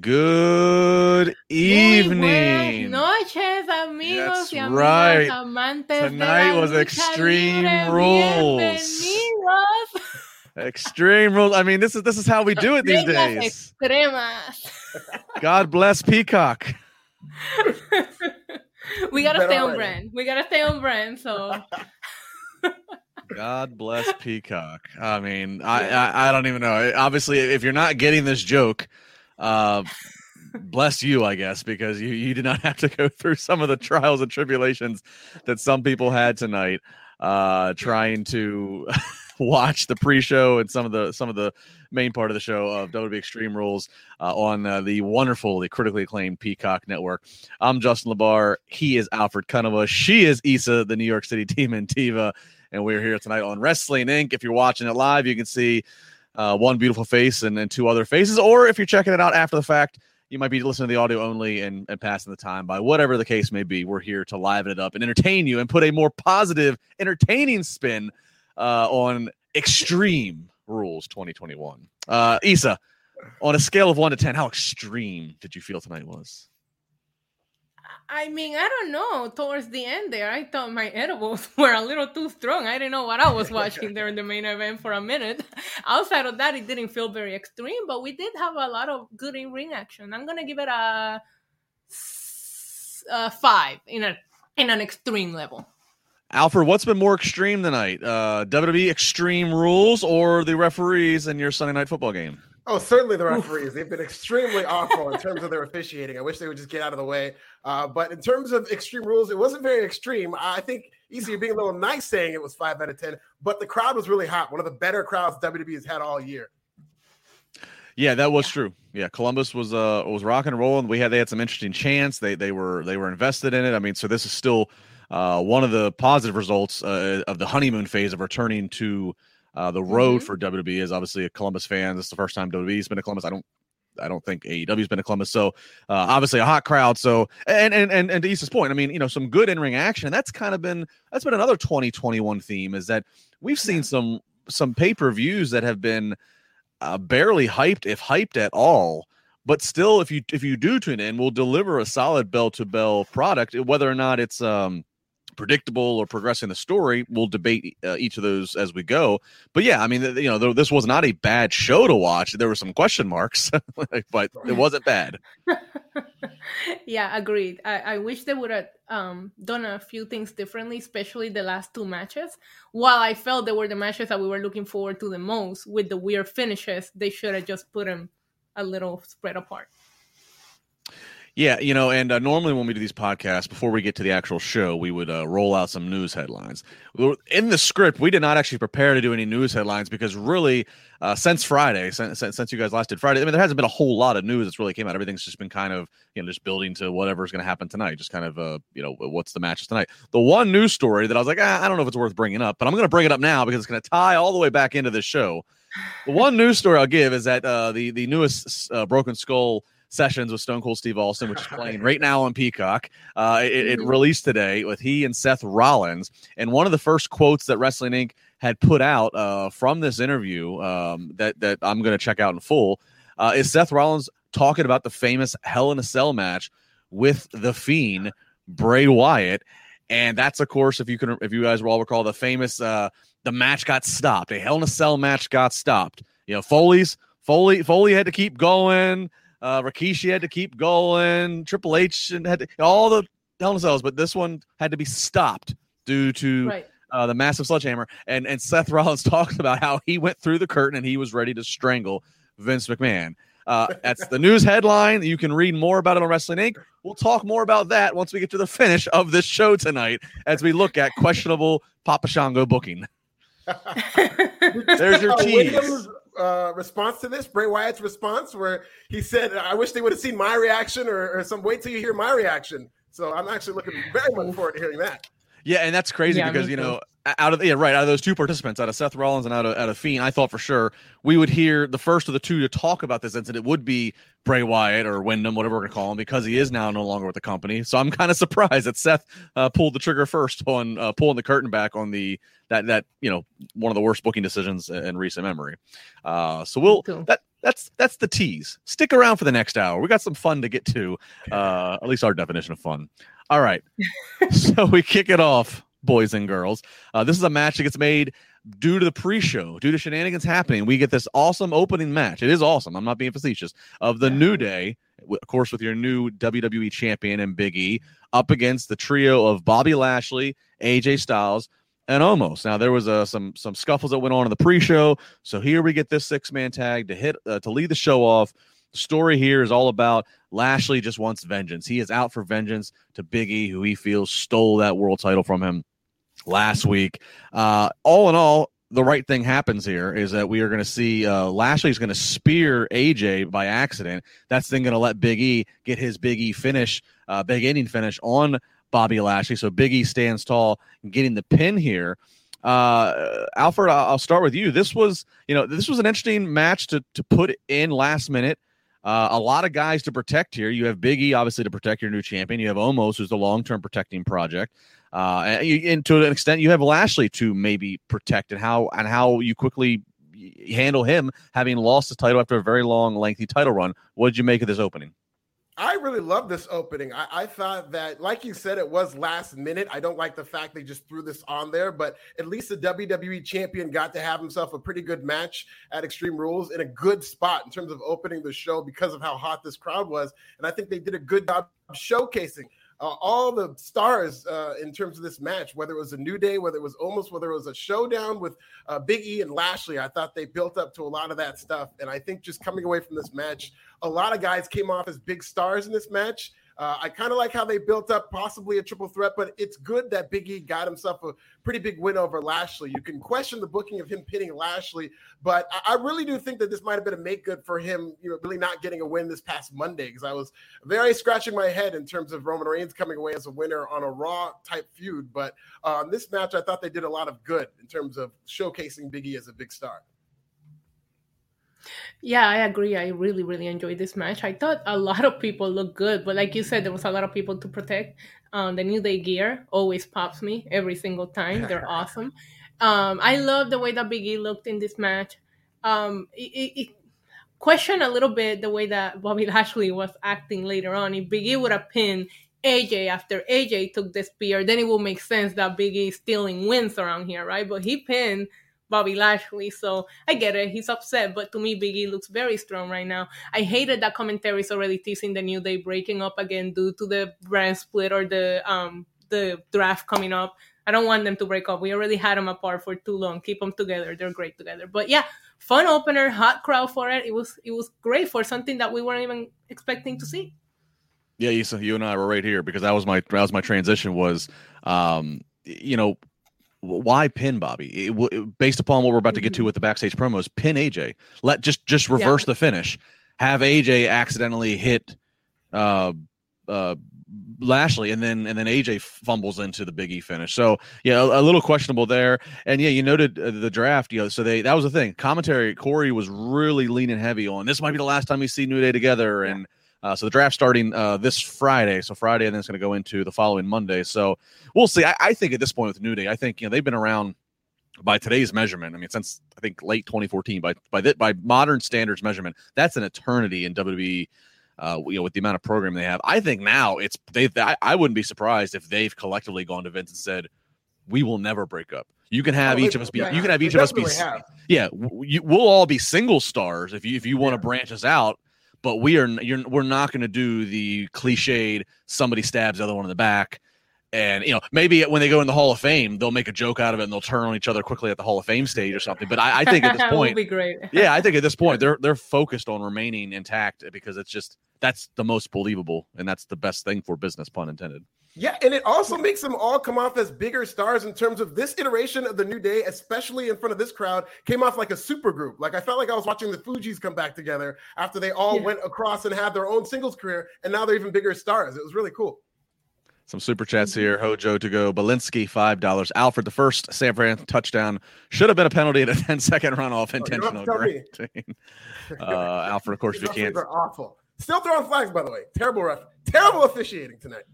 Good evening. Muy noches, amigos That's y amigas right. amantes de Tonight la was Extreme libre. Rules. Bienvenidos. Extreme rules. I mean, this is this is how we do it these days. extremas. God bless Peacock. we gotta Better stay on already. brand. We gotta stay on brand. So God bless Peacock. I mean, I, I I don't even know. Obviously, if you're not getting this joke, uh, bless you, I guess, because you you did not have to go through some of the trials and tribulations that some people had tonight, uh, trying to watch the pre-show and some of the some of the main part of the show of WWE Extreme Rules uh, on uh, the wonderful, the critically acclaimed Peacock Network. I'm Justin Labar. He is Alfred Konuwa. She is Issa, the New York City Demon Tiva and we're here tonight on Wrestling Inc. If you're watching it live, you can see uh, one beautiful face and, and two other faces, or if you're checking it out after the fact, you might be listening to the audio only and, and passing the time by whatever the case may be. We're here to liven it up and entertain you and put a more positive, entertaining spin uh, on Extreme Rules 2021. Uh, Issa, on a scale of one to 10, how extreme did you feel tonight was? I mean, I don't know. Towards the end there, I thought my edibles were a little too strong. I didn't know what I was watching there in the main event for a minute. Outside of that, it didn't feel very extreme, but we did have a lot of good in ring action. I'm gonna give it a five in a in an extreme level. Alfred, what's been more extreme tonight? Uh, WWE Extreme Rules or the referees in your Sunday night football game? Oh, certainly the referees. They've been extremely awful in terms of their officiating. I wish they would just get out of the way. Uh, but in terms of extreme rules, it wasn't very extreme. I think easy you're being a little nice saying it was five out of ten, but the crowd was really hot. One of the better crowds WWE has had all year. Yeah, that was true. Yeah, Columbus was uh was rocking and rolling. We had they had some interesting chants. They they were they were invested in it. I mean, so this is still uh one of the positive results uh, of the honeymoon phase of returning to uh, the road Mhm. for WWE. Is obviously a Columbus fan. This is the first time WWE's been to Columbus. I don't I don't think AEW's been to Columbus. So uh, obviously a hot crowd. So and and and and to Issa's point, I mean, you know, some good in ring action. That's kind of been that's been another 2021 theme is that we've seen Yeah. some some pay per views that have been uh, barely hyped, if hyped at all. But still, if you if you do tune in, we'll deliver a solid bell to bell product. Whether or not it's um, predictable or progressing the story, we'll debate uh, each of those as we go. But yeah, I mean, you know, this was not a bad show to watch. There were some question marks, but it wasn't bad. yeah, agreed. I, I wish they would have um, done a few things differently, especially the last two matches. While I felt they were the matches that we were looking forward to the most with the weird finishes, they should have just put them a little spread apart. Yeah, you know, and uh, normally when we do these podcasts, before we get to the actual show, we would uh, roll out some news headlines. In the script, we did not actually prepare to do any news headlines because really, uh, since Friday, since, since you guys last did Friday, I mean, there hasn't been a whole lot of news that's really came out. Everything's just been kind of, you know, just building to whatever's going to happen tonight. Just kind of, uh, you know, what's the matches tonight. The one news story that I was like, ah, I don't know if it's worth bringing up, but I'm going to bring it up now because it's going to tie all the way back into this show. The one news story I'll give is that uh, the the newest uh, Broken Skull sessions with Stone Cold Steve Austin, which is playing right now on Peacock. Uh, it, it released today with he and Seth Rollins, and one of the first quotes that Wrestling Inc. had put out uh, from this interview um, that that I'm going to check out in full uh, is Seth Rollins talking about the famous Hell in a Cell match with the Fiend Bray Wyatt. And that's of course, if you can, if you guys will all recall, the famous uh, the match got stopped. A Hell in a Cell match got stopped. You know, Foley's Foley Foley had to keep going. Uh, Rikishi had to keep going. Triple H and had to, all the Hell in a Cells, but this one had to be stopped due to Right. uh, the massive sledgehammer. And and Seth Rollins talked about how he went through the curtain and he was ready to strangle Vince McMahon. Uh, that's the news headline. You can read more about it on Wrestling Inc. We'll talk more about that once we get to the finish of this show tonight as we look at questionable Papa Shango booking. There's your Uh, tease. Williams, uh, response to this, Bray Wyatt's response, where he said, "I wish they would have seen my reaction, or, or some wait till you hear my reaction." So I'm actually looking very much forward to hearing that. Yeah, and that's crazy yeah, because you know out of yeah right out of those two participants out of Seth Rollins and out of out of Fiend, I thought for sure we would hear the first of the two to talk about this incident would be Bray Wyatt or Windham, whatever we're gonna call him, because he is now no longer with the company. So I'm kind of surprised that Seth uh, pulled the trigger first on uh, pulling the curtain back on the that that you know one of the worst booking decisions in recent memory. Uh, so we'll that that's that's the tease. Stick around for the next hour. We got some fun to get to. Uh, at least our definition of fun. All right. so we kick it off, boys and girls. Uh, this is a match that gets made due to the pre-show, due to shenanigans happening. We get this awesome opening match. It is awesome. I'm not being facetious. Of the New Day, of course, with your new WWE champion and Big E up against the trio of Bobby Lashley, AJ Styles, and Omos. Now there was uh, some some scuffles that went on in the pre-show, so here we get this six-man tag to hit uh, to lead the show off. The story here is all about Lashley just wants vengeance. He is out for vengeance to Biggie, who he feels stole that world title from him last week. Uh, all in all, the right thing happens here is that we are going to see uh, Lashley's going to spear AJ by accident. That's then going to let Big E get his Big E finish, uh, Big Ending finish on Bobby Lashley. So Big E stands tall, getting the pin here. Uh, Alfred, I'll start with you. This was, you know, this was an interesting match to to put in last minute. Uh, a lot of guys to protect here. You have Biggie, obviously, to protect your new champion. You have Omos, who's the long term protecting project. Uh, and, you, and, to an extent, you have Lashley to maybe protect and how and how you quickly handle him having lost the title after a very long, lengthy title run. What did you make of this opening? I really love this opening. I, I, thought that, like you said, it was last minute. I don't like the fact they just threw this on there, but at least the WWE champion got to have himself a pretty good match at Extreme Rules in a good spot in terms of opening the show because of how hot this crowd was. And I think they did a good job showcasing uh, all the stars uh, in terms of this match, whether it was a New Day, whether it was Omos, whether it was a showdown with uh, Big E and Lashley. I thought they built up to a lot of that stuff. And I think just coming away from this match, a lot of guys came off as big stars in this match. Uh, I kind of like how they built up possibly a triple threat, but it's good that Big E got himself a pretty big win over Lashley. You can question the booking of him pinning Lashley, but I, I really do think that this might have been a make good for him, you know, really not getting a win this past Monday because I was very scratching my head in terms of Roman Reigns coming away as a winner on a Raw type feud. But uh, this match, I thought they did a lot of good in terms of showcasing Big E as a big star. Yeah, I agree. I really, really enjoyed this match. I thought a lot of people looked good, but like you said, there was a lot of people to protect. Um, the New Day gear always pops me every single time. They're awesome. Um, I love the way that Big E looked in this match. Um, it, it, question a little bit the way that Bobby Lashley was acting later on. If Big E would have pinned AJ after AJ took the spear, then it would make sense that Big E stealing wins around here, right? But he pinned Bobby Lashley. So I get it. He's upset, but to me, Biggie looks very strong right now. I hated that commentary is already teasing the New Day breaking up again due to the brand split or the um the draft coming up. I don't want them to break up. We already had them apart for too long. Keep them together. They're great together. But yeah, fun opener, hot crowd for it. It was it was great for something that we weren't even expecting to see. Yeah, Issa, you and I were right here because that was my that was my transition was um you know why pin Bobby? It, it, based upon what we're about to get to mm-hmm. with the backstage promos, pin AJ. Let just just reverse yeah. the finish. Have AJ accidentally hit uh, uh, Lashley, and then and then AJ fumbles into the Big E finish. So yeah, a, a little questionable there. And yeah, you noted uh, the draft. You know, so they that was the thing. Commentary Corey was really leaning heavy on this. Might be the last time we see New Day together, and. Uh, so the draft starting uh, this Friday. So Friday, and then it's going to go into the following Monday. So we'll see. I, I, think at this point with New Day, I think you know they've been around by today's measurement. I mean, since I think late 2014, by by the, by modern standards measurement, that's an eternity in WWE. Uh, you know, with the amount of program they have, I think now it's they. I, I wouldn't be surprised if they've collectively gone to Vince and said, "We will never break up. You can have oh, each of us be. Yeah, you can have each of us be. Have. Yeah, you, we'll all be single stars if you if you want to branch us out but we are you're, we're not going to do the cliched somebody stabs the other one in the back. And you know maybe when they go in the hall of fame they'll make a joke out of it and they'll turn on each other quickly at the hall of fame stage or something. But i, I think at this point be great. Yeah i think at this point they're they're focused on remaining intact because it's just that's the most believable and that's the best thing for business pun intended Yeah, and it also makes them all come off as bigger stars in terms of this iteration of the New Day, especially in front of this crowd, came off like a super group. Like I felt like I was watching the Fugees come back together after they all yeah. went across and had their own singles career, and now they're even bigger stars. It was really cool. Some super chats mm-hmm. here. Hojo to go. Belinsky, $5. Alfred, the first San Fran touchdown should have been a penalty at a 10 second runoff oh, intentional. Oh, uh, Alfred, of course, you can't. They're awful. Still throwing flags, by the way. Terrible ref. Terrible officiating tonight.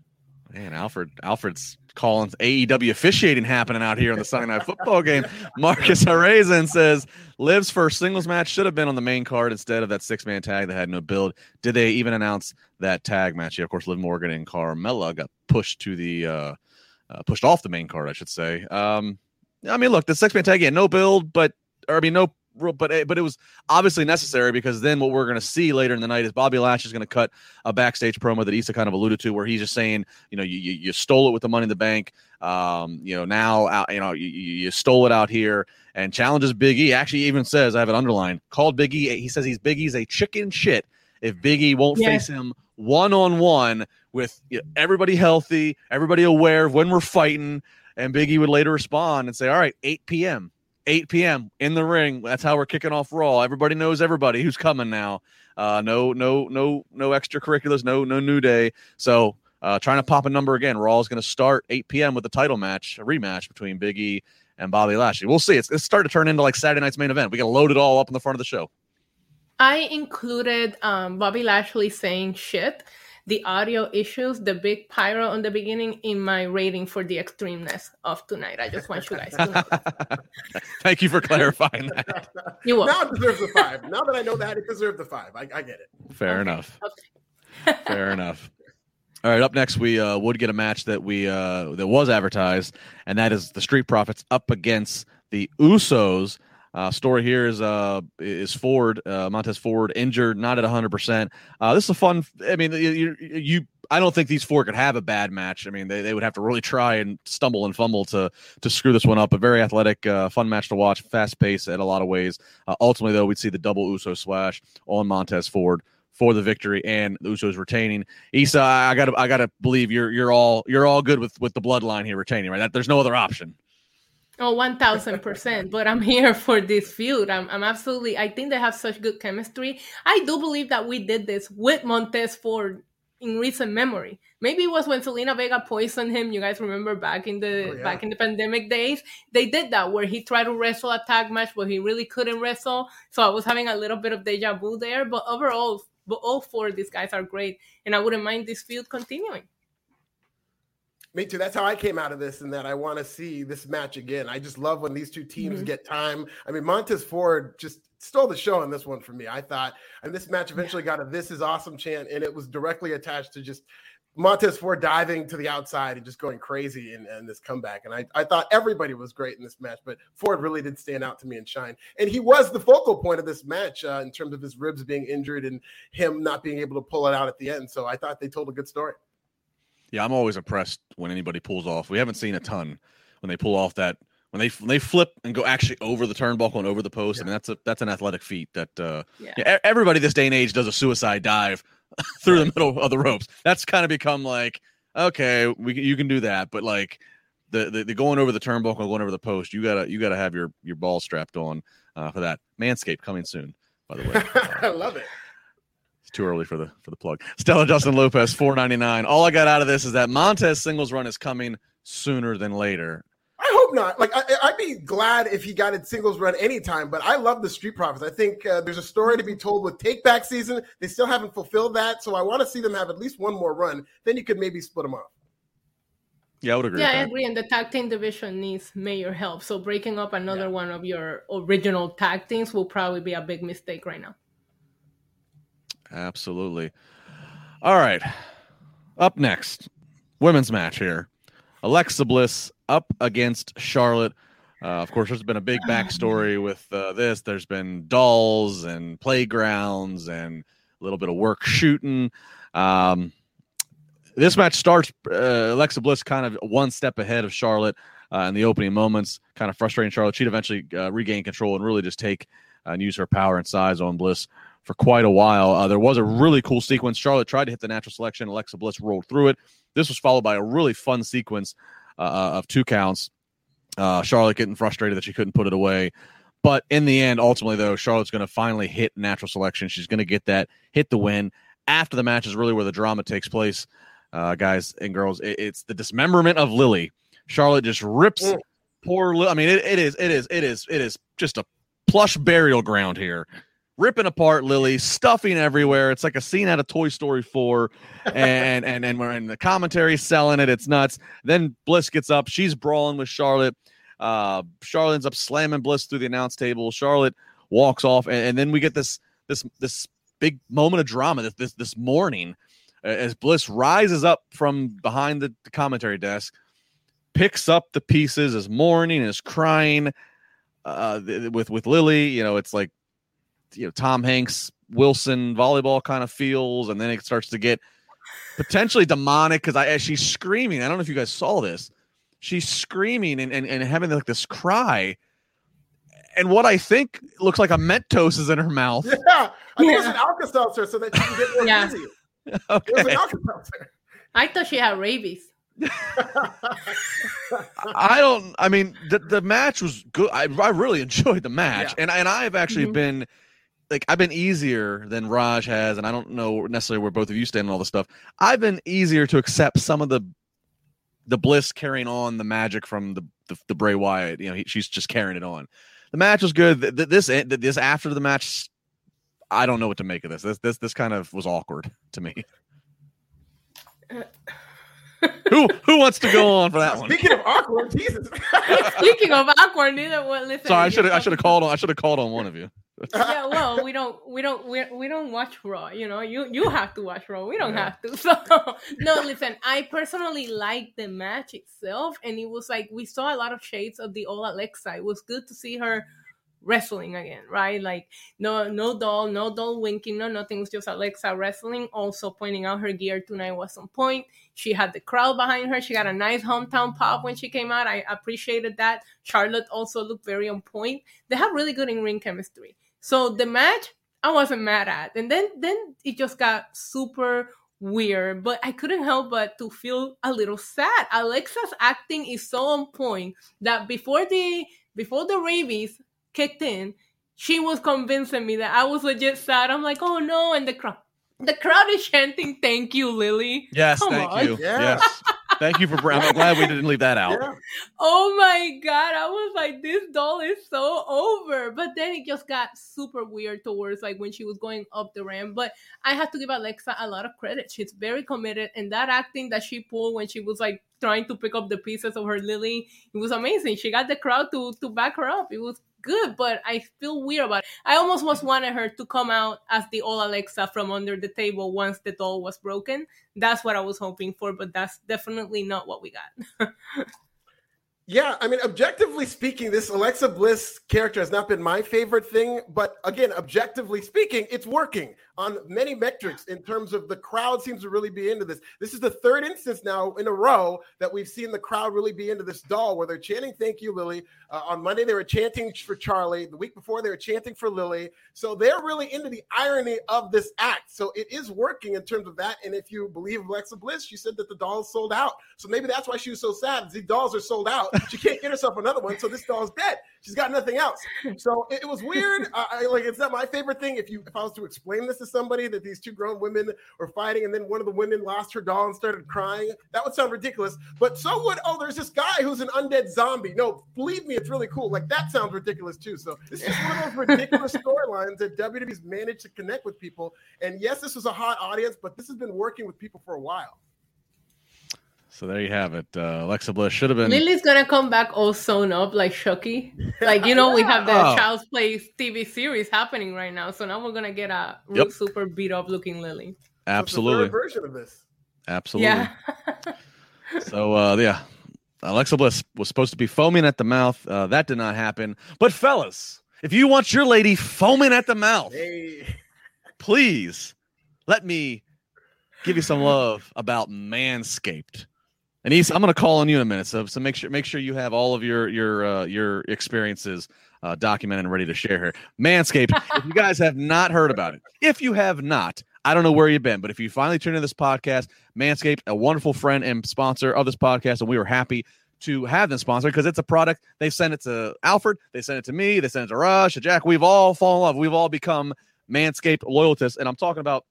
Man, Alfred, Alfred's calling AEW officiating happening out here on the Sunday Night Football game. Marcus Harazen says Liv's first singles match should have been on the main card instead of that six man tag that had no build. Did they even announce that tag match? Yeah, of course, Liv Morgan and Carmella got pushed to the uh, uh, pushed off the main card, I should say. Um, I mean, look, the six man tag, yeah, no build, but or I mean, no but eh, but it was obviously necessary because then what we're going to see later in the night is Bobby Lash is going to cut a backstage promo that Issa kind of alluded to, where he's just saying, you know, you you, you stole it with the Money in the Bank, um, you know, now out, you know, you, you stole it out here, and challenges Big E. Actually, even says I have it underlined. Called Big E. He says he's Big E's a chicken shit if Big E won't yeah. face him one on one with you know, everybody healthy, everybody aware of when we're fighting. And Big E would later respond and say, "All right, 8 p.m. 8 p.m. in the ring. That's how we're kicking off Raw. Everybody knows everybody who's coming now. Uh, no, no, no, no extracurriculars. No, no new day. So uh, trying to pop a number again. Raw is going to start 8 p.m. with the title match, a rematch between Big E and Bobby Lashley. We'll see. It's, it's starting to turn into like Saturday night's main event. We got to load it all up in the front of the show. I included um, Bobby Lashley saying shit the audio issues, the big pyro on the beginning in my rating for the extremeness of tonight. I just want you guys to know. Thank you for clarifying that. You will. Now it deserves a five. Now that I know that, it deserves a five. I, I get it. Fair okay. enough. Okay. Fair enough. All right, up next we uh, would get a match that we uh, that was advertised, and that is the Street Profits up against the Usos. Uh, story here is uh is Ford uh, Montez Ford injured, not at 100. Uh, percent This is a fun. I mean, you, you I don't think these four could have a bad match. I mean, they, they would have to really try and stumble and fumble to to screw this one up. A very athletic, uh, fun match to watch, fast pace in a lot of ways. Uh, ultimately, though, we'd see the double Uso slash on Montez Ford for the victory and the Usos retaining. Issa, I gotta I gotta believe you're you're all you're all good with with the bloodline here retaining, right? That, there's no other option. Oh, 1000%. but I'm here for this feud. I'm, I'm absolutely, I think they have such good chemistry. I do believe that we did this with Montez Ford in recent memory. Maybe it was when Zelina Vega poisoned him. You guys remember back in the oh, yeah. back in the pandemic days, they did that where he tried to wrestle a tag match, but he really couldn't wrestle. So I was having a little bit of deja vu there. But overall, but all four of these guys are great, and I wouldn't mind this feud continuing. Me too. That's how I came out of this, and that I want to see this match again. I just love when these two teams mm-hmm. get time. I mean, Montez Ford just stole the show on this one for me. I thought, and this match eventually got a "This is awesome" chant, and it was directly attached to just Montez Ford diving to the outside and just going crazy in, in, this comeback. And I, I thought everybody was great in this match, but Ford really did stand out to me and shine. And he was the focal point of this match uh, in terms of his ribs being injured and him not being able to pull it out at the end. So I thought they told a good story. Yeah, I'm always impressed when anybody pulls off. We haven't seen a ton when they pull off that when they when they flip and go actually over the turnbuckle and over the post. Yeah. I mean, that's a that's an athletic feat that uh, yeah. yeah. everybody this day and age does a suicide dive through right. the middle of the ropes. That's kind of become like okay, we you can do that, but like the, the, the going over the turnbuckle, going over the post, you gotta you gotta have your your ball strapped on uh, for that. Manscaped coming soon, by the way. I love it. It's too early for the for the plug. Stella Justin Lopez, four ninety nine. All I got out of this is that Montez singles run is coming sooner than later. I hope not. Like I, would be glad if he got a singles run anytime. But I love the Street Profits. I think uh, there's a story to be told with Take Back season. They still haven't fulfilled that, so I want to see them have at least one more run. Then you could maybe split them up. Yeah, I would agree. Yeah, I agree. And the tag team division needs major help. So breaking up another yeah. one of your original tag teams will probably be a big mistake right now. Absolutely. All right. Up next, women's match here. Alexa Bliss up against Charlotte. Uh, of course, there's been a big backstory with uh, this. There's been dolls and playgrounds and a little bit of work shooting. Um, this match starts uh, Alexa Bliss kind of one step ahead of Charlotte uh, in the opening moments, kind of frustrating Charlotte. She'd eventually uh, regain control and really just take uh, and use her power and size on Bliss for quite a while. Uh, there was a really cool sequence. Charlotte tried to hit the natural selection. Alexa Bliss rolled through it. This was followed by a really fun sequence uh, uh of two counts. Uh, Charlotte getting frustrated that she couldn't put it away. But in the end, ultimately, though, Charlotte's going to finally hit natural selection. She's going to get that, hit the win. After the match is really where the drama takes place, uh, guys and girls. It, it's the dismemberment of Lily. Charlotte just rips mm. poor. Li- I mean, it, it is, it is, it is, it is just a plush burial ground here. Ripping apart Lily, stuffing everywhere. It's like a scene out of Toy Story 4. And and and we're in the commentary selling it. It's nuts. Then Bliss gets up. She's brawling with Charlotte. Uh, Charlotte ends up slamming Bliss through the announce table. Charlotte walks off, and, and then we get this this this big moment of drama this this, this morning as Bliss rises up from behind the, the commentary desk, picks up the pieces, is mourning, is crying uh, with with Lily. You know, it's like you know Tom Hanks Wilson volleyball kind of feels, and then it starts to get potentially demonic because I as she's screaming. I don't know if you guys saw this she's screaming and, and, and having like this cry and what I think looks like a Mentos is in her mouth. Yeah, I think yeah. it's an Alka-Seltzer so that she can get more yeah. busy. Okay. It was an Alka-Seltzer. I thought she had rabies. I don't. I mean, the the match was good. I, I really enjoyed the match, yeah. and and I've actually mm-hmm. been like I've been easier than Raj has, and I don't know necessarily where both of you stand on all this stuff. I've been easier to accept some of the the Bliss carrying on the magic from the the, the Bray Wyatt. You know, he, she's just carrying it on. The match was good. This eh, this after the match, I don't know what to make of this. This this this kind of was awkward to me. who who wants to go on for that one? Speaking of awkward, Jesus. Speaking of awkward, neither one. Listen. Sorry, I should I should have called on I should have called on one of you. Yeah, well, we don't, we don't, we, we don't watch Raw. You know, you you have to watch Raw. We don't yeah. have to. So no, listen. I personally like the match itself, and it was like we saw a lot of shades of the old Alexa. It was good to see her wrestling again, right? Like no no doll, no doll winking, no nothing. It was just Alexa wrestling. Also pointing out her gear tonight was on point. She had the crowd behind her. She got a nice hometown pop when she came out. I appreciated that. Charlotte also looked very on point. They have really good in ring chemistry. So the match, I wasn't mad at. And then then it just got super weird, but I couldn't help but to feel a little sad. Alexa's acting is so on point that before the before the rabies kicked in, she was convincing me that I was legit sad. I'm like, oh no, and the crowd the crowd is chanting thank you, Lily. Yes, Come thank on. you. Yeah. Yes. Thank you for. I'm glad we didn't leave that out. Yeah. Oh my god! I was like, this doll is so over. But then it just got super weird towards like when she was going up the ramp. But I have to give Alexa a lot of credit. She's very committed, and that acting that she pulled when she was like trying to pick up the pieces of her Lily, it was amazing. She got the crowd to to back her up. It was good, but I feel weird about it. I almost was wanted her to come out as the old Alexa from under the table once the doll was broken. That's what I was hoping for, but that's definitely not what we got. Yeah, I mean, objectively speaking, this Alexa Bliss character has not been my favorite thing, but again, objectively speaking, it's working on many metrics in terms of the crowd seems to really be into this. This is the third instance now in a row that we've seen the crowd really be into this doll where they're chanting "Thank you, Lily." Uh, on Monday they were chanting for Charlie. The week before they were chanting for Lily. So they're really into the irony of this act. So it is working in terms of that. And if you believe Alexa Bliss, she said that the doll sold out. So maybe that's why she was so sad. The dolls are sold out. She can't get herself another one, so this doll's dead. She's got nothing else. So it, it was weird. I, like it's not my favorite thing. If you if I was to explain this to somebody that these two grown women were fighting, and then one of the women lost her doll and started crying, that would sound ridiculous. But so would oh, there's this guy who's an undead zombie. No, believe me, it's really cool. Like that sounds ridiculous too. So this is one of those ridiculous storylines that WWE's managed to connect with people. And yes, this was a hot audience, but this has been working with people for a while. So there you have it. Uh, Alexa Bliss should have been. Lily's gonna come back all sewn up like Chucky. Like you know, yeah. we have the oh. Child's Play TV series happening right now. So now we're gonna get a yep. super beat up looking Lily. Absolutely. version of this. Absolutely. Yeah. so uh, yeah, Alexa Bliss was supposed to be foaming at the mouth. Uh, that did not happen. But fellas, if you want your lady foaming at the mouth, hey. please let me give you some love about Manscaped. And he's, I'm going to call on you in a minute. So, so make sure make sure you have all of your your uh, your experiences uh, documented and ready to share here. Manscaped. if you guys have not heard about it, if you have not, I don't know where you've been, but if you finally tuned in this podcast, Manscaped, a wonderful friend and sponsor of this podcast, and we were happy to have them sponsor because it's a product. They sent it to Alfred, they sent it to me, they sent it to Rush, to Jack. We've all fallen in love. We've all become Manscaped loyalists, and I'm talking about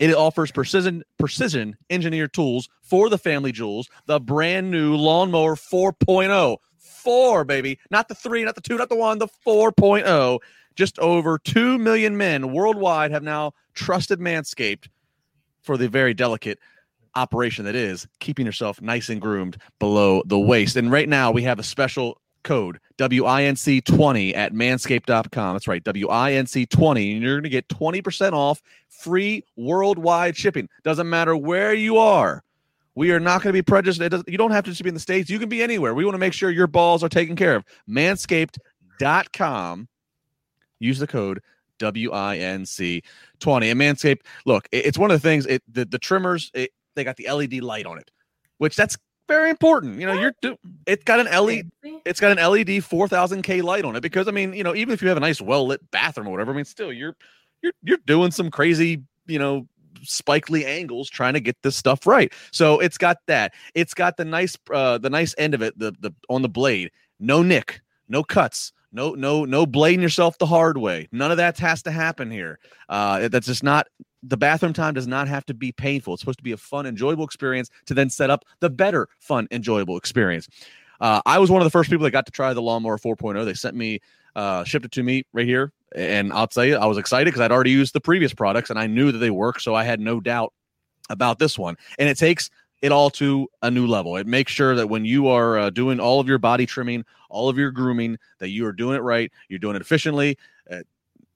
it offers precision precision engineered tools for the family jewels. The brand new lawnmower 4.0, four baby, not the three, not the two, not the one, the 4.0. Just over two million men worldwide have now trusted Manscaped for the very delicate operation that is keeping yourself nice and groomed below the waist. And right now we have a special code WINC20 at manscaped.com. That's right, WINC20. And you're going to get 20% off free worldwide shipping. Doesn't matter where you are. We are not going to be prejudiced. you don't have to just be in the States. You can be anywhere. We want to make sure your balls are taken care of. Manscaped.com. Use the code WINC20. And Manscaped, look, it's one of the things, it, the, the trimmers, it, they got the LED light on it, which that's very important. You know, you're do, it's got an LED it's got an LED 4000K light on it because I mean, you know, even if you have a nice well lit bathroom or whatever, I mean, still you're you're you're doing some crazy, you know, spikely angles trying to get this stuff right. So it's got that. It's got the nice uh the nice end of it, the the on the blade. No nick, no cuts. No, no, no blading yourself the hard way. None of that has to happen here. Uh, that's just not the bathroom time does not have to be painful. It's supposed to be a fun, enjoyable experience to then set up the better, fun, enjoyable experience. Uh, I was one of the first people that got to try the Lawnmower 4.0. They sent me, uh, shipped it to me right here. And I'll tell you, I was excited because I'd already used the previous products and I knew that they work. So I had no doubt about this one. And it takes it all to a new level. It makes sure that when you are uh, doing all of your body trimming, all of your grooming, that you are doing it right, you're doing it efficiently. Uh,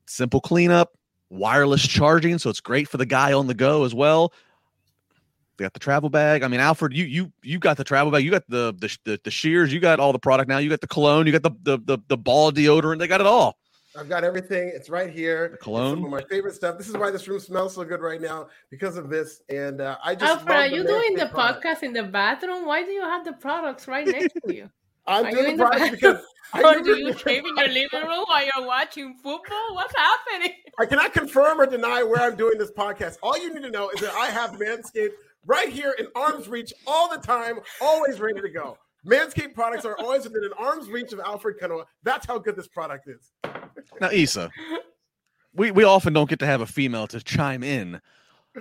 simple cleanup, wireless charging, so it's great for the guy on the go as well. They got the travel bag. I mean, Alfred, you you you got the travel bag. You got the the the, the shears. You got all the product now. You got the cologne. You got the the the, the ball deodorant. They got it all. I've got everything. It's right here. The cologne. some of my favorite stuff. This is why this room smells so good right now because of this. And uh, I just. Alfred, are you doing the product. podcast in the bathroom? Why do you have the products right next to you? I'm are doing the podcast because. or do you shave in your living room while you're watching football? What's happening? I cannot confirm or deny where I'm doing this podcast. All you need to know is that I have Manscaped right here in arm's reach all the time, always ready to go. Manscaped products are always within an arm's reach of Alfred Konuwa. That's how good this product is. Now, Issa, we, we often don't get to have a female to chime in.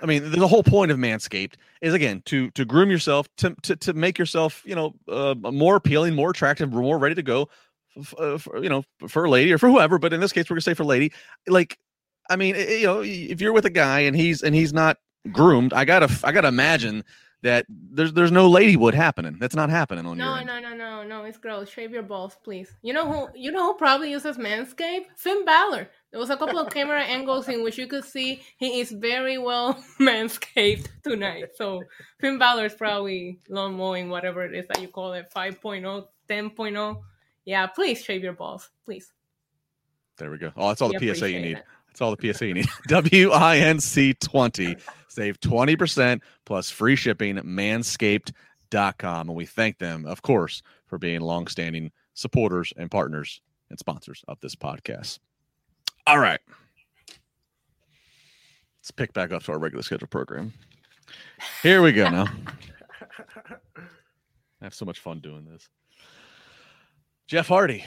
I mean, the whole point of Manscaped is again to to groom yourself, to to, to make yourself, you know, uh, more appealing, more attractive, more ready to go, uh, for, you know, for a lady or for whoever. But in this case, we're gonna say for lady. Like, I mean, you know, if you're with a guy and he's and he's not groomed, I gotta I gotta imagine that there's there's no ladywood happening. That's not happening on no, your. No, no, no, no, no. It's gross. Shave your balls, please. You know who? You know who probably uses Manscaped? Finn Balor. There was a couple of camera angles in which you could see he is very well manscaped tonight. So Finn Balor is probably lawn mowing, whatever it is that you call it, 5.0, 10.0. Yeah, please shave your balls, please. There we go. Oh, that's all we the PSA you need. It. That's all the PSA you need. W I N C 20. Save 20% plus free shipping, manscaped.com. And we thank them, of course, for being longstanding supporters and partners and sponsors of this podcast. All right. Let's pick back up to our regular schedule program. Here we go now. I have so much fun doing this. Jeff Hardy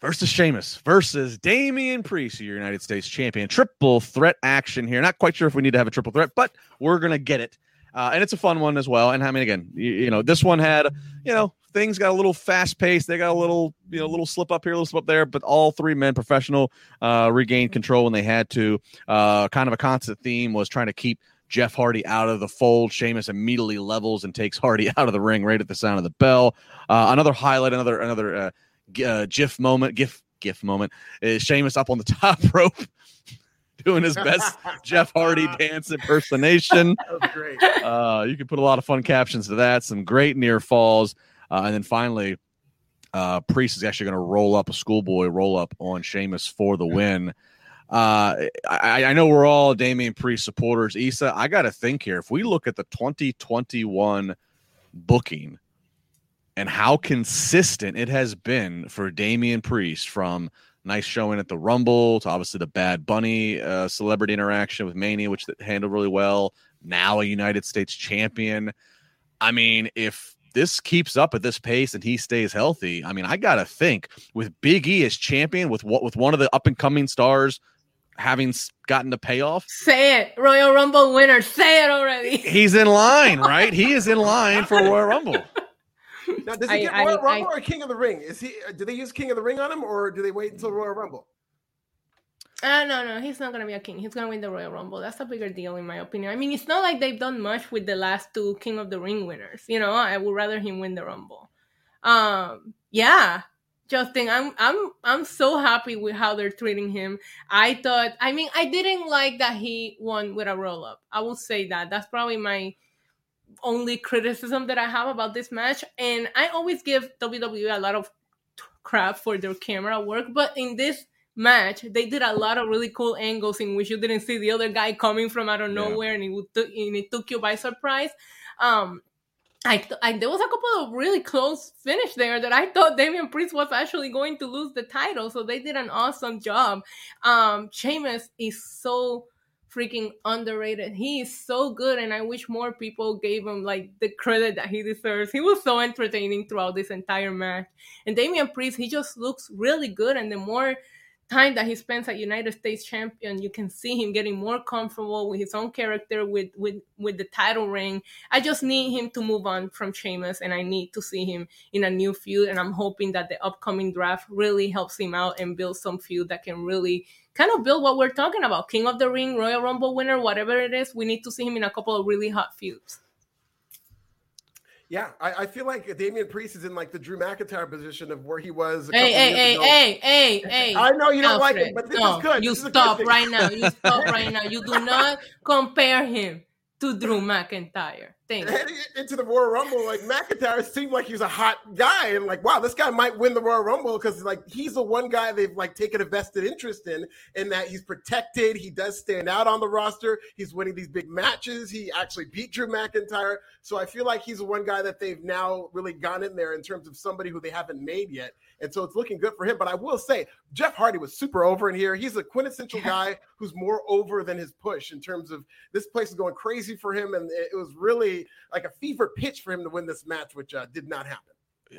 versus Sheamus versus Damian Priest, your United States champion. Triple threat action here. Not quite sure if we need to have a triple threat, but we're gonna get it. Uh, and it's a fun one as well. And I mean, again, you, you, know, this one had, you know, things got a little fast paced. They got a little, you know, a little slip up here, a little slip up there. But all three men, professional, uh, regained control when they had to. Uh, kind of a constant theme was trying to keep Jeff Hardy out of the fold. Sheamus immediately levels and takes Hardy out of the ring right at the sound of the bell. Uh, another highlight, another another uh, GIF moment, GIF GIF moment is Sheamus up on the top rope doing his best Jeff Hardy dance impersonation. That great. Uh, you can put a lot of fun captions to that. Some great near falls, uh, and then finally, uh, Priest is actually going to roll up a schoolboy roll up on Sheamus for the win. Uh, I, I, know we're all Damian Priest supporters. Issa, I got to think here. If we look at the 2021 booking and how consistent it has been for Damian Priest from nice showing at the Rumble. To obviously the Bad Bunny uh, celebrity interaction with Mania, which handled really well. Now a United States champion. I mean, if this keeps up at this pace and he stays healthy, I mean, I gotta think with Big E as champion, with what with one of the up and coming stars having gotten the payoff. Say it, Royal Rumble winner. Say it already. He's in line, right? he is in line for Royal Rumble. Now, does he I, get Royal I, Rumble I, or King of the Ring? Is he? Do they use King of the Ring on him, or do they wait until Royal Rumble? Uh, no, no, he's not gonna be a king. He's gonna win the Royal Rumble. That's a bigger deal, in my opinion. I mean, it's not like they've done much with the last two King of the Ring winners. You know, I would rather him win the Rumble. Um, yeah, Justin, I'm I'm I'm so happy with how they're treating him. I thought, I mean, I didn't like that he won with a roll up. I will say that. That's probably my only criticism that I have about this match. And I always give WWE a lot of crap for their camera work, but in this match, they did a lot of really cool angles in which you didn't see the other guy coming from out of nowhere, yeah. and, it t- and it took you by surprise. Um, I, I, there was a couple of really close finish there that I thought Damian Priest was actually going to lose the title, so they did an awesome job. Um, Sheamus is so freaking underrated. He is so good, and I wish more people gave him like the credit that he deserves. He was so entertaining throughout this entire match. And Damian Priest, he just looks really good, and the more time that he spends at United States champion, you can see him getting more comfortable with his own character, with with with the title ring. I just need him to move on from Sheamus, and I need to see him in a new feud. And I'm hoping that the upcoming draft really helps him out and build some feud that can really kind of build what we're talking about: King of the Ring, Royal Rumble winner, whatever it is. We need to see him in a couple of really hot feuds. Yeah, I, I, feel like Damian Priest is in like the Drew McIntyre position of where he was. hey, hey, hey, hey, hey, hey! I know you don't Alfred, like him, but this no, is good. You this stop right now. You stop right now. You do not compare him to Drew McIntyre. Heading into the Royal Rumble, like McIntyre seemed like he's a hot guy, and like, wow, this guy might win the Royal Rumble because like he's the one guy they've like taken a vested interest in, in that he's protected. He does stand out on the roster. He's winning these big matches. He actually beat Drew McIntyre, so I feel like he's the one guy that they've now really gone in there in terms of somebody who they haven't made yet, and so it's looking good for him. But I will say, Jeff Hardy was super over in here. He's a quintessential yeah. guy who's more over than his push in terms of this place is going crazy for him, and it was really like a fever pitch for him to win this match, which uh, did not happen.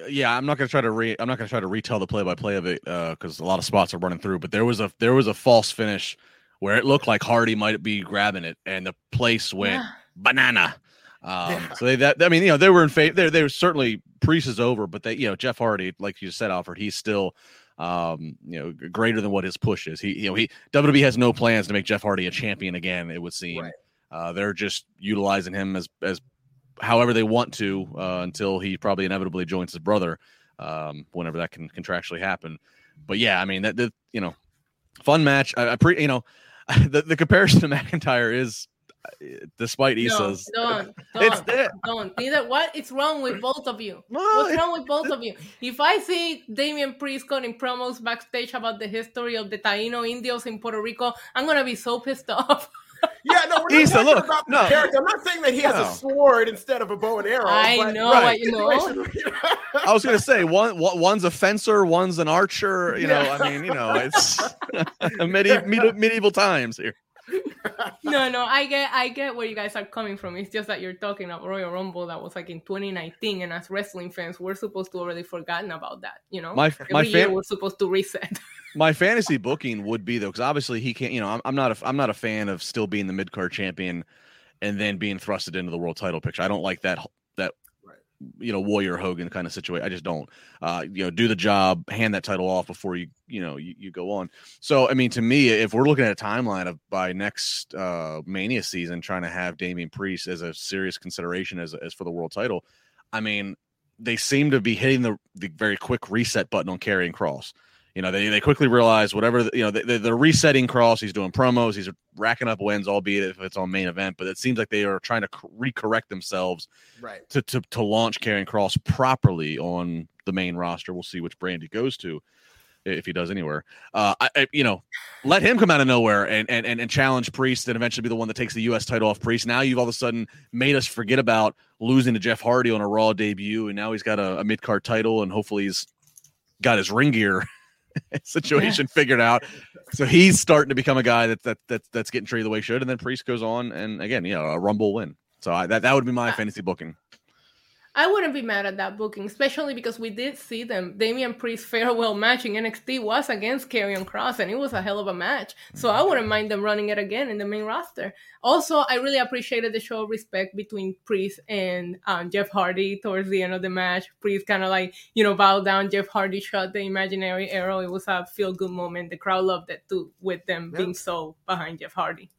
Yeah, I'm not gonna try to re. I'm not gonna try to retell the play by play of it because uh, a lot of spots are running through. But there was a there was a false finish where it looked like Hardy might be grabbing it, and the place went yeah. banana. Um, yeah. So they that I mean you know they were in favor. They they were certainly Priest is over, but they you know Jeff Hardy, like you said, Alfred, he's still um, you know, greater than what his push is. He, you know, he WWE has no plans to make Jeff Hardy a champion again. It would seem right. uh, they're just utilizing him as as however they want to uh, until he probably inevitably joins his brother um, whenever that can contractually happen. But yeah, I mean that, that you know, fun match. I, I pre you know, the, the comparison to McIntyre is despite Issa's. Don't, don't, it's there. Don't. Neither what is wrong with both of you? What's wrong with both of you? If I see Damian Priest cutting promos backstage about the history of the Taino Indios in Puerto Rico, I'm gonna be so pissed off. Yeah, no, we're not talking look, about no. the character. I'm not saying that he has no. a sword instead of a bow and arrow. I know, right. you know. I was going to say one, one's a fencer, one's an archer. You yeah. know, I mean, you know, it's medieval, medieval times here no, no, I get, I get where you guys are coming from. It's just that you're talking about Royal Rumble that was like in 2019, and as wrestling fans, we're supposed to already forgotten about that. You know, my Every my year we're supposed to reset. my fantasy booking would be though, because obviously he can't. You know, I'm, I'm not a, I'm not a fan of still being the mid card champion and then being thrusted into the world title picture. I don't like that that you know warrior hogan kind of situation. I just don't uh you know do the job hand that title off before you you know you, you go on. So i mean to me if we're looking at a timeline of by next uh mania season trying to have Damian priest as a serious consideration as, as for the world title i mean they seem to be hitting the, the very quick reset button on Karrion Kross you know, they, they quickly realize whatever, you know, they, they're resetting Kross. He's doing promos. He's racking up wins, albeit if it's on main event. But it seems like they are trying to recorrect themselves right. to, to, to launch Karrion Kross properly on the main roster. We'll see which brand he goes to if he does anywhere. Uh, I, I, you know, let him come out of nowhere and, and and and challenge Priest, and eventually be the one that takes the U.S. title off Priest. Now you've all of a sudden made us forget about losing to Jeff Hardy on a Raw debut, and now he's got a, a mid card title, and hopefully he's got his ring gear situation figured out. So he's starting to become a guy that, that that that's getting treated the way he should. And then Priest goes on, and again, you know, a Rumble win. So I, that that would be my fantasy booking. I wouldn't be mad at that booking, especially because we did see them. Damian Priest farewell match in NXT was against Karrion Kross, and it was a hell of a match. So I wouldn't mind them running it again in the main roster. Also, I really appreciated the show of respect between Priest and um, Jeff Hardy towards the end of the match. Priest kind of like, you know, bowed down. Jeff Hardy shot the imaginary arrow. It was a feel good moment. The crowd loved it too, with them Yeah. being so behind Jeff Hardy.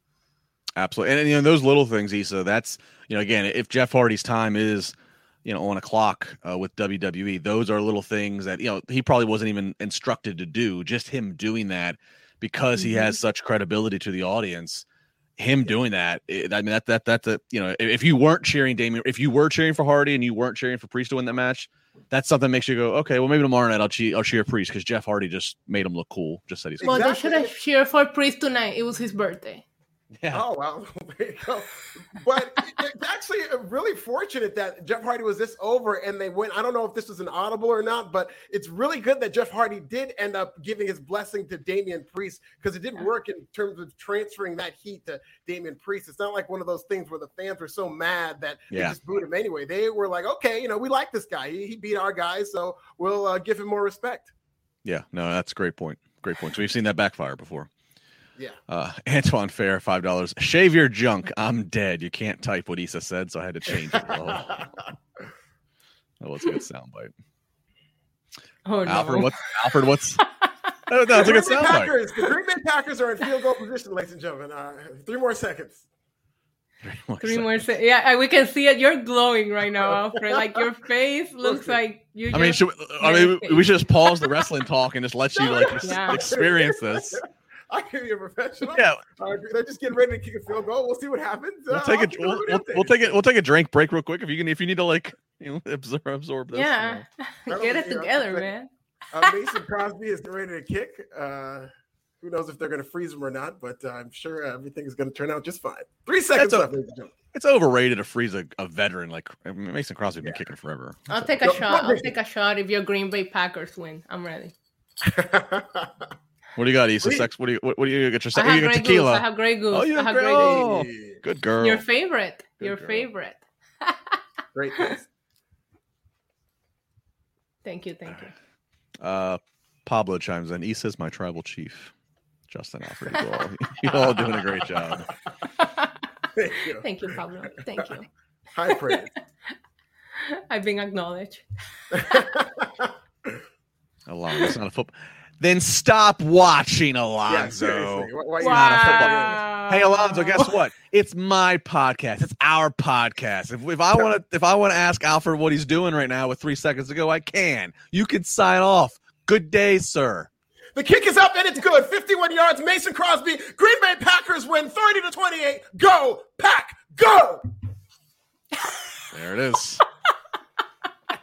Absolutely, and, you know those little things, Issa. That's you know again, if Jeff Hardy's time is you know on a clock uh, with WWE, those are little things that you know he probably wasn't even instructed to do. Just him doing that because he has such credibility to the audience. Him doing that, it, I mean that that that's a you know if, if you weren't cheering Damian, if you were cheering for Hardy and you weren't cheering for Priest to win that match, that's something that makes you go, okay, well maybe tomorrow night I'll cheer I'll cheer Priest because Jeff Hardy just made him look cool. Just said he's Well, they Exactly. should have cheered for Priest tonight. It was his birthday. Yeah. Oh well, there you go. But it's actually really fortunate that Jeff Hardy was this over and they went. I don't know if this was an audible or not, but it's really good that Jeff Hardy did end up giving his blessing to Damian Priest because it did work in terms of transferring that heat to Damian Priest. It's not like one of those things where the fans were so mad that they just booed him anyway. They were like, okay, you know, we like this guy. He, he beat our guy, so we'll uh, give him more respect. Yeah, no, that's a great point. Great point. So we've seen that backfire before. Yeah. Uh, Antoine Fair, five dollars. Shave your junk. I'm dead. You can't type what Issa said, so I had to change it. Oh, that was a good soundbite. Oh no. Alfred, what's Alfred? What's? Oh, it's a good soundbite. Packers. The Green Bay Packers are in field goal position, ladies and gentlemen. Uh, three more seconds. Three more se- Yeah, we can see it. You're glowing right now, Alfred. Like your face looks like you. I mean, should we, I mean, we should just pause the wrestling talk and just let you like Yeah. experience this. I can be a professional. Yeah, Uh, they're just getting ready to kick a field goal. We'll see what happens. we'll Uh, take I'll it. We'll, everybody we'll, we'll take it. We'll take a drink break real quick if you can. If you need to like you know absorb absorb this. you yeah, know. get it you know, together, man. Uh, Mason Crosby is getting ready to kick. Uh, who knows if they're going to freeze him or not? But uh, I'm sure everything is going to turn out just fine. Three seconds That's a- left, ladies and It's overrated to freeze a, a veteran like I mean, Mason Crosby. Been kicking forever. I'll take a Go- shot. I'll take a shot if your Green Bay Packers win. I'm ready. gentlemen. What do you got, Issa? Wait. Sex? What do you what, what do you get your I sex? have You get Grey Goose. tequila. I have Grey Goose. Oh, you I have have Grey- Grey oh. Goose. Good girl. Your favorite. Good your girl. favorite. Great. Thanks. Thank you. Thank you. Uh, Pablo chimes in. is my tribal chief. Justin Alfred. You all, you all doing a great job. Thank you. Thank you, Pablo. Thank you. High praise. I've been acknowledged. Alonzo, it's not a football. Then stop watching Alonzo. seriously. Why, why a football Wow. Hey Alonzo, guess what? It's my podcast. It's our podcast. If, if I want to, if I want to ask Alfred what he's doing right now with three seconds to go, I can. You can sign off. Good day, sir. The kick is up and it's good. 51 yards. Mason Crosby. Green Bay Packers win 30 to 28. Go, Pack, go. There it is.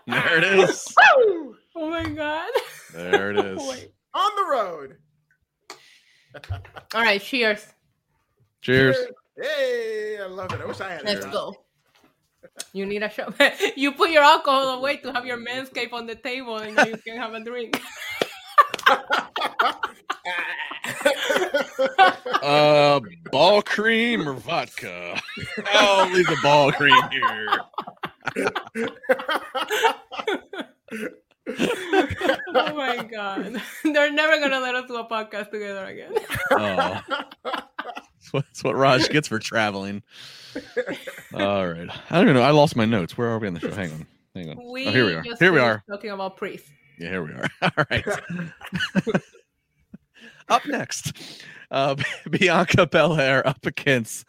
there it is. Oh my god. There it oh is. Wait. On the road. All right, cheers. Cheers. Hey, I love it. I wish I had Let's go. You need a shot. you put your alcohol away to have your manscape on the table and now you can have a drink. Uh, ball cream or vodka? I'll leave the ball cream here. oh my god. They're never gonna let us do a podcast together again. Oh. That's what, that's what Raj gets for traveling. All right. I don't even know. I lost my notes. Where are we on the show? Hang on. Hang on. We oh, here we are. just Here we are. Talking about priest. Yeah, here we are. All right. up next, uh, Bianca Belair up against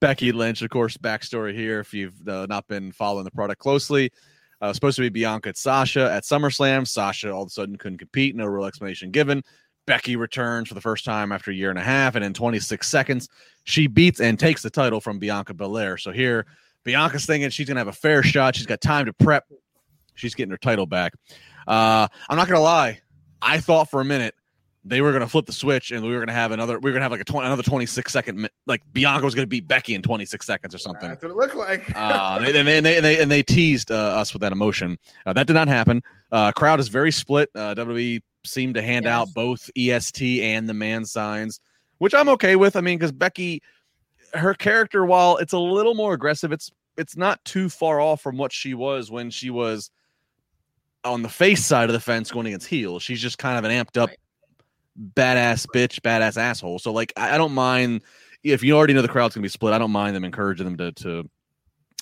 Becky Lynch. Of course, backstory here. If you've uh, not been following the product closely, uh, supposed to be Bianca at Sasha at SummerSlam. Sasha all of a sudden couldn't compete. No real explanation given. Becky returns for the first time after a year and a half, and in 26 seconds, she beats and takes the title from Bianca Belair. So here, Bianca's thinking she's gonna have a fair shot. She's got time to prep. She's getting her title back. Uh, I'm not gonna lie. I thought for a minute they were gonna flip the switch and we were gonna have another. We were gonna have like a 20, another 26 second. Like Bianca was gonna beat Becky in 26 seconds or something. That's what it looked like. Uh, they, and, they, and, they, and, they, and they teased uh, us with that emotion. Uh, that did not happen. Uh, crowd is very split. Uh, WWE seem to hand Yes. out both EST and the man signs, which I'm okay with. I mean, because Becky, her character, while it's a little more aggressive, it's it's not too far off from what she was when she was on the face side of the fence going against heel. She's just kind of an amped up Right. Badass bitch, badass asshole. So like I, I don't mind if you already know the crowd's gonna be split, I don't mind them encouraging them to to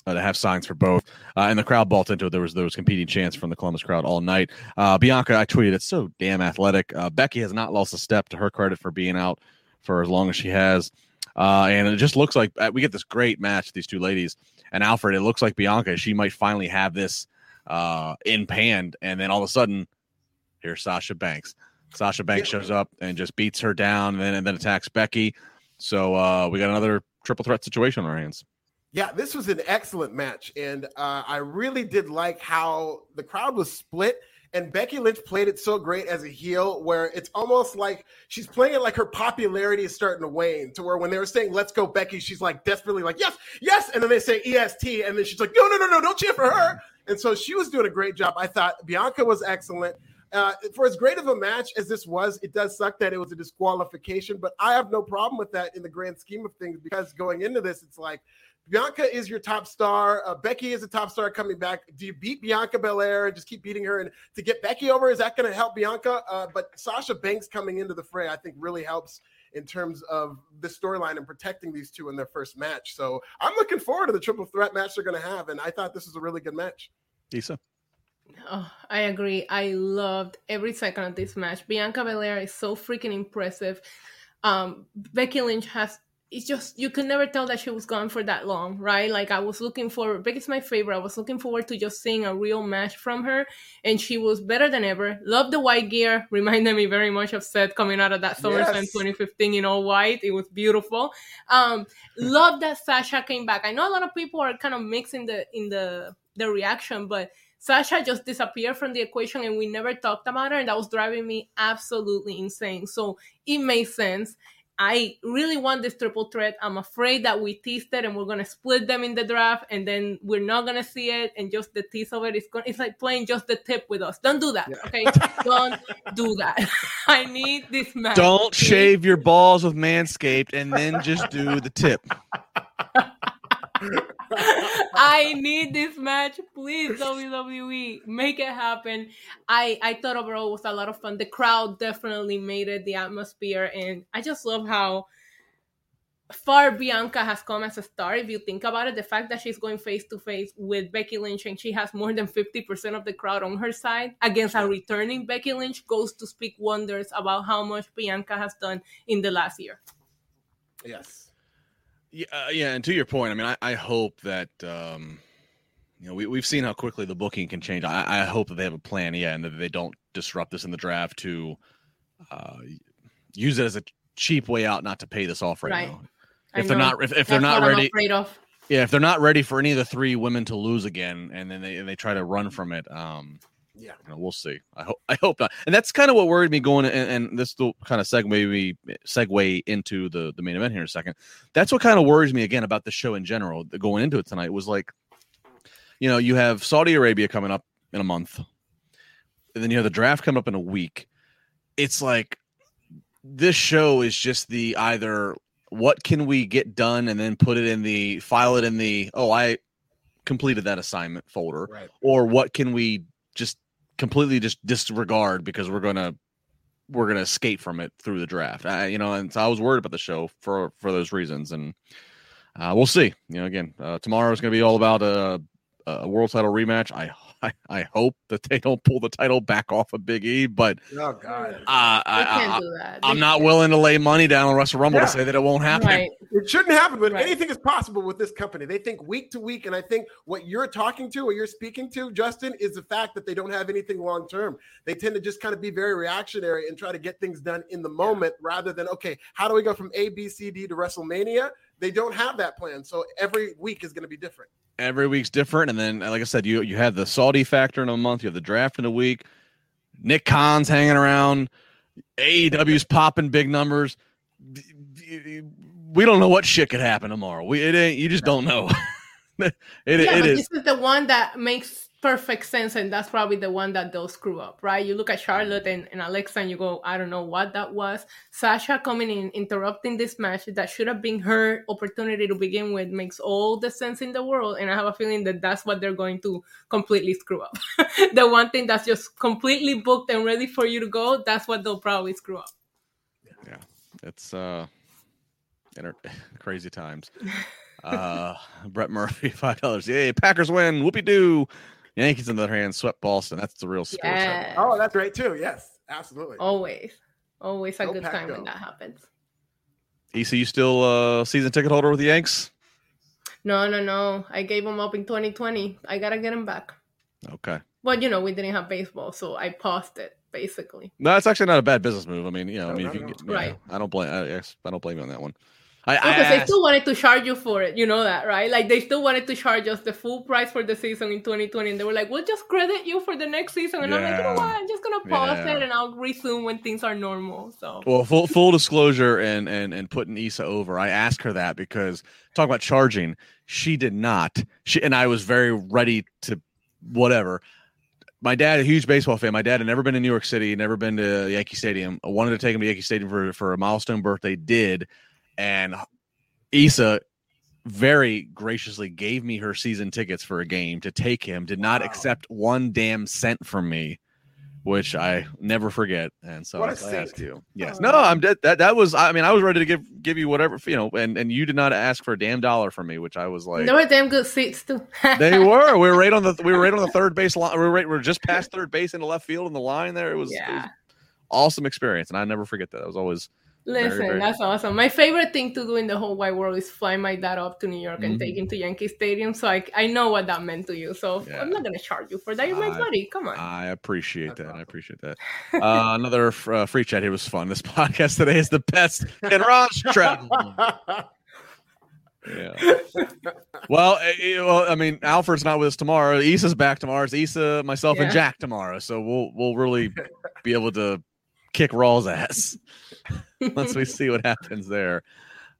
uh, to have signs for both. Uh, and the crowd bought into it. There was there was competing chants from the Columbus crowd all night. Uh, Bianca, I tweeted, it's so damn athletic. Uh, Becky has not lost a step to her credit for being out for as long as she has. Uh, and it just looks like uh, we get this great match, these two ladies. And Alfred, it looks like Bianca, she might finally have this in panned. And then all of a sudden, here's Sasha Banks. Sasha Banks shows up and just beats her down and then, and then attacks Becky. So uh, we got another triple threat situation on our hands. Yeah, this was an excellent match, and uh, I really did like how the crowd was split. And Becky Lynch played it so great as a heel, where it's almost like she's playing it like her popularity is starting to wane. To where when they were saying "Let's go, Becky," she's like desperately like "Yes, yes," and then they say "EST," and then she's like "No, no, no, no, don't cheer for her." And so she was doing a great job. I thought Bianca was excellent. Uh, for as great of a match as this was, it does suck that it was a disqualification, but I have no problem with that in the grand scheme of things because going into this, it's like Bianca is your top star. Uh, Becky is a top star coming back. Do you beat Bianca Belair and just keep beating her? And to get Becky over, is that going to help Bianca? Uh, but Sasha Banks coming into the fray, I think, really helps in terms of the storyline and protecting these two in their first match. So I'm looking forward to the triple threat match they're going to have. And I thought this was a really good match. Issa. Oh, I agree. I loved every second of this match. Bianca Belair is so freaking impressive. Um, Becky Lynch has. It's just you could never tell that she was gone for that long, right? Like I was looking for Becky's my favorite. I was looking forward to just seeing a real match from her, and she was better than ever. Love the white gear. Reminded me very much of Seth coming out of that SummerSlam Yes. 2015 in all white. It was beautiful. Um, love that Sasha came back. I know a lot of people are kind of mixing the in the the reaction, but Sasha just disappeared from the equation and we never talked about her, and that was driving me absolutely insane. So it made sense. I really want this triple threat. I'm afraid that we teased it and we're gonna split them in the draft, and then we're not gonna see it. And just the tease of it is going it's like playing just the tip with us. Don't do that, Yeah. okay? Don't do that. I need this match. Don't shave your balls with Manscaped and then just do the tip. I need this match, please, WWE. Make it happen. I I thought overall was a lot of fun. The crowd definitely made it, the atmosphere, and I just love how far Bianca has come as a star. If you think about it, the fact that she's going face to face with Becky Lynch and she has more than 50% of the crowd on her side against a returning Becky Lynch goes to speak wonders about how much Bianca has done in the last year. Yes. Yeah, uh, yeah, and to your point, I mean, I, I hope that um, you know we we've seen how quickly the booking can change. I, I hope that they have a plan, yeah, and that they don't disrupt this in the draft to uh, use it as a cheap way out not to pay this off right, Right. now. I If they're know. not, if, if they're not ready, yeah, if they're not ready for any of the three women to lose again, and then they and they try to run from it, um, Yeah. you know, we'll see. I hope I hope not. And that's kind of what worried me going. And, and this will kind of segue me segue into the the main event here in a second. That's what kind of worries me again about the show in general. Going into it tonight was like, you know, you have Saudi Arabia coming up in a month, and then you have the draft coming up in a week. It's like this show is just the either what can we get done and then put it in the file it in the oh I completed that assignment folder Right. or what can we just completely just disregard because we're gonna we're gonna escape from it through the draft. I, you know and so i was worried about the show for for those reasons and uh, we'll see. You know again uh, tomorrow is gonna be all about a, a world title rematch. I, I i hope that they don't pull the title back off of big e but Oh God. uh, I, I, I'm not willing to lay money down on Russell Rumble Yeah. to say that it won't happen Right. It shouldn't happen, but Right. anything is possible with this company. They think week to week, and I think what you're talking to, what you're speaking to, Justin, is the fact that they don't have anything long term. They tend to just kind of be very reactionary and try to get things done in the moment rather than okay, how do we go from A, B, C, D to WrestleMania? They don't have that plan, so every week is going to be different. Every week's different. And then, like I said, you you have the Saudi factor in a month, you have the draft in a week. Nick Khan's hanging around. AEW's popping big numbers. We don't know what shit could happen tomorrow. We it ain't. You just don't know. it, yeah, it but is. this is the one that makes perfect sense, and that's probably the one that they'll screw up, right? You look at Charlotte and, and Alexa, and you go, I don't know what that was. Sasha coming in, interrupting this match that should have been her opportunity to begin with, makes all the sense in the world, and I have a feeling that that's what they're going to completely screw up. the one thing that's just completely booked and ready for you to go, that's what they'll probably screw up. Yeah, it's uh, inter- crazy times. Uh, Brett Murphy, five dollars. Yay, Packers win. Whoopie doo. Yankees, on the other hand, swept Boston. That's the real sports. Yeah. Oh, that's great too. Yes, absolutely. Always. Always a Go good Pack, time go. when that happens. Issa, you still uh season ticket holder with the Yanks? No, no, no. I gave him up in 2020. I gotta get him back. Okay. Well, you know, we didn't have baseball, so I paused it basically. No, that's actually not a bad business move. I mean, you know, I mean, not if you at can all. get, yeah, Right. I don't blame. I, yes, I don't blame you on that one. I, I Because they still wanted to charge you for it. You know that, right? Like they still wanted to charge us the full price for the season in 2020, and they were like, "We'll just credit you for the next season." And I'm like, "You know what? I'm just gonna pause Yeah. it, and I'll resume when things are normal." So Well, full full disclosure and and and putting Issa over. I asked her that because talking about charging, she did not. She and I was very ready to whatever. My dad, a huge baseball fan. My dad had never been to New York City, never been to Yankee Stadium. I wanted to take him to Yankee Stadium for for a milestone birthday. Did and Issa very graciously gave me her season tickets for a game to take him. Did not Wow. accept one damn cent from me, which I never forget. And so What I, a I asked you. Yes. Oh. No, I'm dead. That that was. I mean, I was ready to give give you whatever you know, and and you did not ask for a damn dollar from me, which I was like. there were damn good seats too. They were. We were right on the. We were right on the third base line. We were right. We were just past third base into left field in the line. There, it was, it was awesome experience, and I never forget that. It was always Listen, very- that's awesome. My favorite thing to do in the whole wide world is fly my dad up to New York and Mhm. take him to Yankee Stadium. So I, I know what that meant to you. So Yeah. I'm not gonna charge you for that. You're my I- buddy. Come on. I appreciate That's that. I appreciate that. Uh, another uh, free chat here was fun. This podcast today is the best And travel. Yeah. Well, eh, eh, well, I mean, Alfred's not with us tomorrow. Issa's back tomorrow. It's Issa, myself, and Jack tomorrow. So we'll we'll really be able to kick Raw's ass once we see what happens there.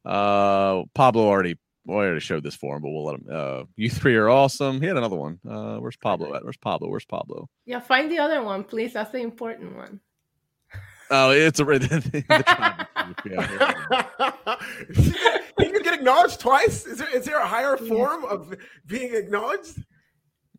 Uh, Pablo already well, I already showed this for him, but we'll let him. Uh, you three are awesome. He had another one. Uh, where's Pablo at? Where's Pablo? Where's Pablo? yeah, find the other one, please. That's the important one. Oh, it's a the, the tribe. You can get acknowledged twice. Is there is there a higher form of being acknowledged?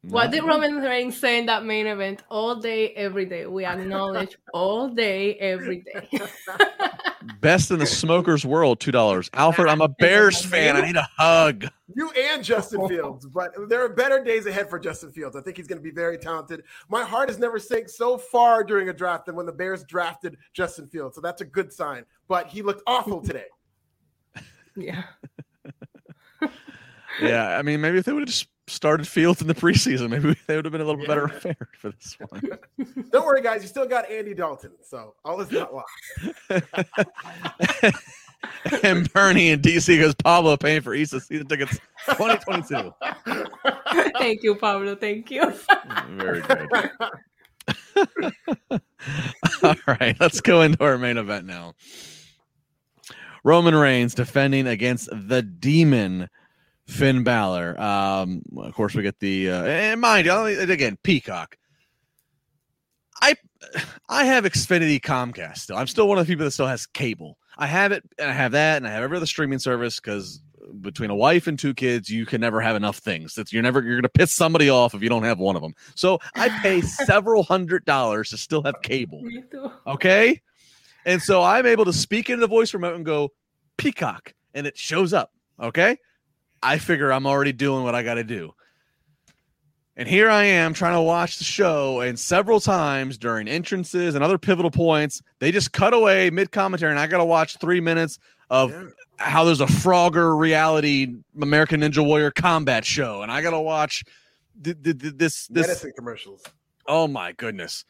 What did Roman Reigns say in that main event? All day, every day. We acknowledge all day, every day. Best in the smokers world, two dollars. Alfred, I'm a Bears fan. I need a hug. You and Justin Fields, but there are better days ahead for Justin Fields. I think he's going to be very talented. My heart has never sank so far during a draft than when the Bears drafted Justin Fields. So that's a good sign. But he looked awful today. yeah. Yeah, I mean, maybe if they would have just started Fields in the preseason, maybe they would have been a little bit better fared for this one. Don't worry, guys. You still got Andy Dalton. So all is not lost. and Bernie in DC goes Pablo paying for Issa season tickets 2022. Thank you, Pablo. Thank you. Very good. All right, let's go into our main event now. Roman Reigns defending against the Demon Finn Balor. Um, of course, we get the uh, and mind you, again, Peacock. I I have Xfinity Comcast still. I'm still one of the people that still has cable. I have it, and I have that, and I have every other streaming service because between a wife and two kids, you can never have enough things. That's you're never you're gonna piss somebody off if you don't have one of them. So I pay several hundred dollars to still have cable. Okay. And so I'm able to speak into the voice remote and go, Peacock, and it shows up. Okay. I figure I'm already doing what I got to do. And here I am trying to watch the show, and several times during entrances and other pivotal points, they just cut away mid commentary, and I got to watch three minutes of Yeah. how there's a Frogger reality American Ninja Warrior combat show, and I got to watch th- th- th- this this Medicine commercials. Oh my goodness.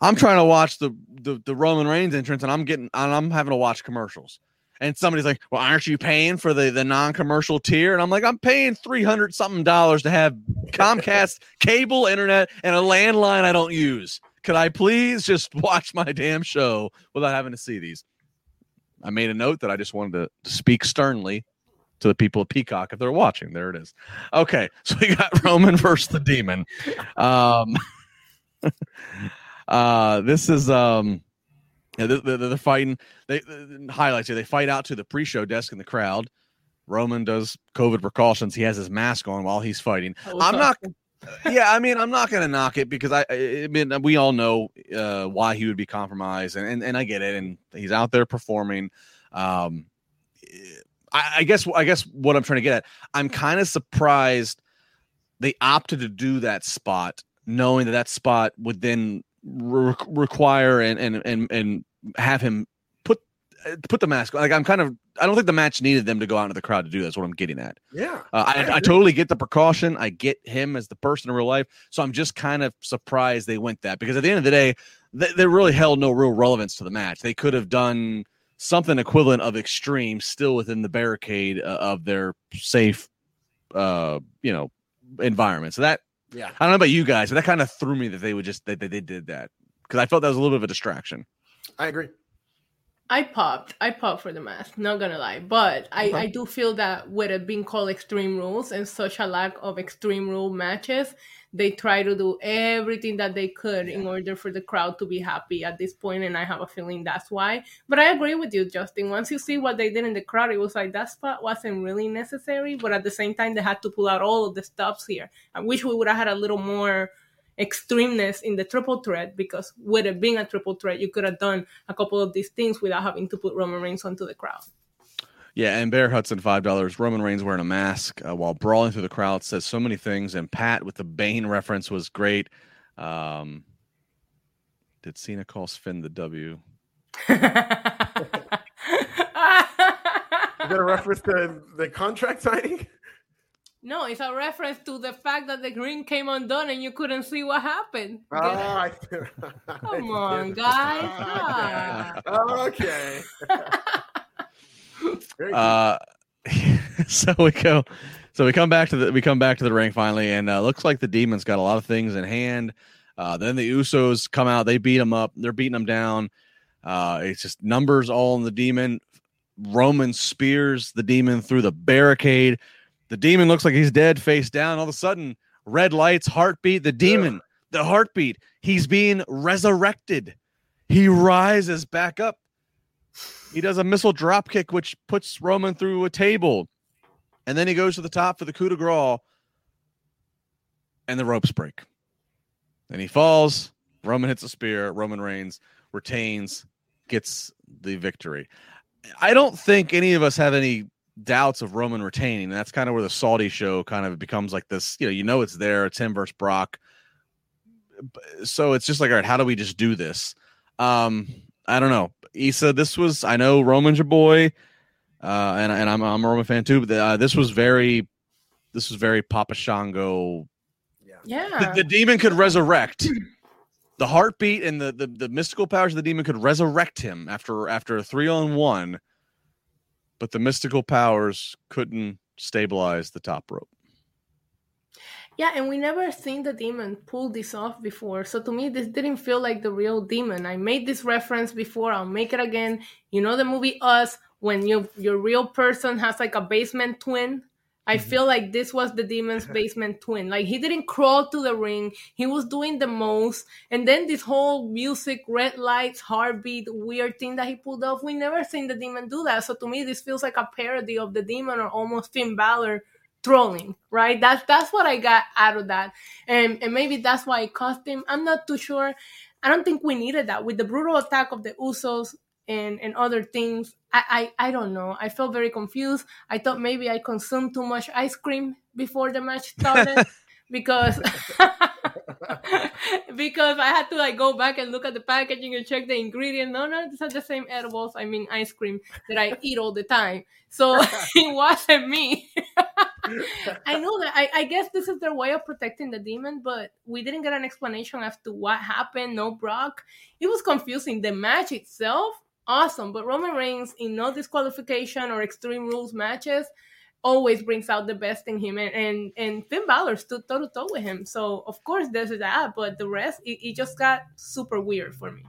I'm trying to watch the, the the Roman Reigns entrance and I'm getting and I'm having to watch commercials. And somebody's like, "Well, aren't you paying for the the non-commercial tier?" And I'm like, "I'm paying 300 something dollars to have Comcast cable internet and a landline I don't use. Could I please just watch my damn show without having to see these?" I made a note that I just wanted to, to speak sternly to the people of Peacock if they're watching. There it is. Okay, so we got Roman versus the Demon. Um, uh, this is um, yeah, they're, they're fighting. They highlights here. They fight out to the pre-show desk in the crowd. Roman does COVID precautions. He has his mask on while he's fighting. I'm not. yeah, I mean, I'm not going to knock it because I, I mean, we all know uh, why he would be compromised, and, and and I get it, and he's out there performing. Um, I, I guess I guess what I'm trying to get at, I'm kind of surprised they opted to do that spot, knowing that that spot would then re- require and and and and have him put put the mask. Like I'm kind of I don't think the match needed them to go out into the crowd to do. That's what I'm getting at. Yeah, uh, I, I, I totally get the precaution. I get him as the person in real life, so I'm just kind of surprised they went that because at the end of the day, they, they really held no real relevance to the match. They could have done something equivalent of extreme still within the barricade uh, of their safe uh you know environment so that yeah. I don't know about you guys but that kind of threw me that they would just that they, they did that. Because i felt that was a little bit of a distraction. I agree. I popped. I popped for the mask. Not gonna lie, but I, I do feel that with it being called Extreme Rules and such a lack of Extreme Rule matches, they try to do everything that they could in order for the crowd to be happy at this point, and I have a feeling that's why. But I agree with you, Justin. Once you see what they did in the crowd, it was like that spot wasn't really necessary, but at the same time, they had to pull out all of the stops here. I wish we would have had a little more extremeness in the triple threat because with it being a triple threat, you could have done a couple of these things without having to put Roman Reigns onto the crowd. Yeah, and Bear Hudson five dollars. Roman Reigns wearing a mask uh, while brawling through the crowd says so many things. And Pat with the Bane reference was great. Um, did Cena call Finn the W? Is that a reference to the contract signing? No, it's a reference to the fact that the ring came undone and you couldn't see what happened. Oh, I, Come on, guys. okay. Uh, so we go. So we come back to the we come back to the ring finally, and uh, looks like the demons got a lot of things in hand. Uh, then the Usos come out, they beat them up, they're beating them down. Uh, it's just numbers all in the demon. Roman spears the demon through the barricade. The demon looks like he's dead, face down. All of a sudden, red lights, heartbeat. The demon, the heartbeat. He's being resurrected. He rises back up. He does a missile drop kick, which puts Roman through a table. And then he goes to the top for the coup de grace. And the ropes break. And he falls. Roman hits a spear. Roman Reigns retains, gets the victory. I don't think any of us have any doubts of Roman retaining. That's kind of where the Saudi show kind of becomes like this. You know, you know it's there. It's him versus Brock. So it's just like, all right, how do we just do this? Um, I don't know. Issa, this was I know Roman's your boy, uh, and and I'm I'm a Roman fan too. But uh, this was very, this was very Papa Shango. Yeah, yeah. The, the demon could resurrect. the heartbeat and the, the the mystical powers of the demon could resurrect him after after a three on one but the mystical powers couldn't stabilize the top rope. Yeah, and we never seen the demon pull this off before. So to me, this didn't feel like the real demon. I made this reference before. I'll make it again. You know the movie Us when you your real person has like a basement twin I mm-hmm. feel like this was the demon's basement twin. Like he didn't crawl to the ring. He was doing the most. And then this whole music, red lights, heartbeat, weird thing that he pulled off. We never seen the demon do that. So to me, this feels like a parody of the demon or almost Finn Balor trolling, right? That's that's what I got out of that. And and maybe that's why it cost him. I'm not too sure. I don't think we needed that. With the brutal attack of the Usos, and and other things. I, I I don't know. I felt very confused. I thought maybe I consumed too much ice cream before the match started because because I had to like go back and look at the packaging and check the ingredient. No, no, these are the same edibles. I mean ice cream that I eat all the time. So it wasn't me. I know that. I, I guess this is their way of protecting the demon, but we didn't get an explanation as to what happened. No Brock. It was confusing. The match itself awesome. But Roman Reigns, in no disqualification or extreme rules matches, always brings out the best in him. And and, and Finn Balor stood toe to toe with him. So of course there's that, but the rest it, it just got super weird for me.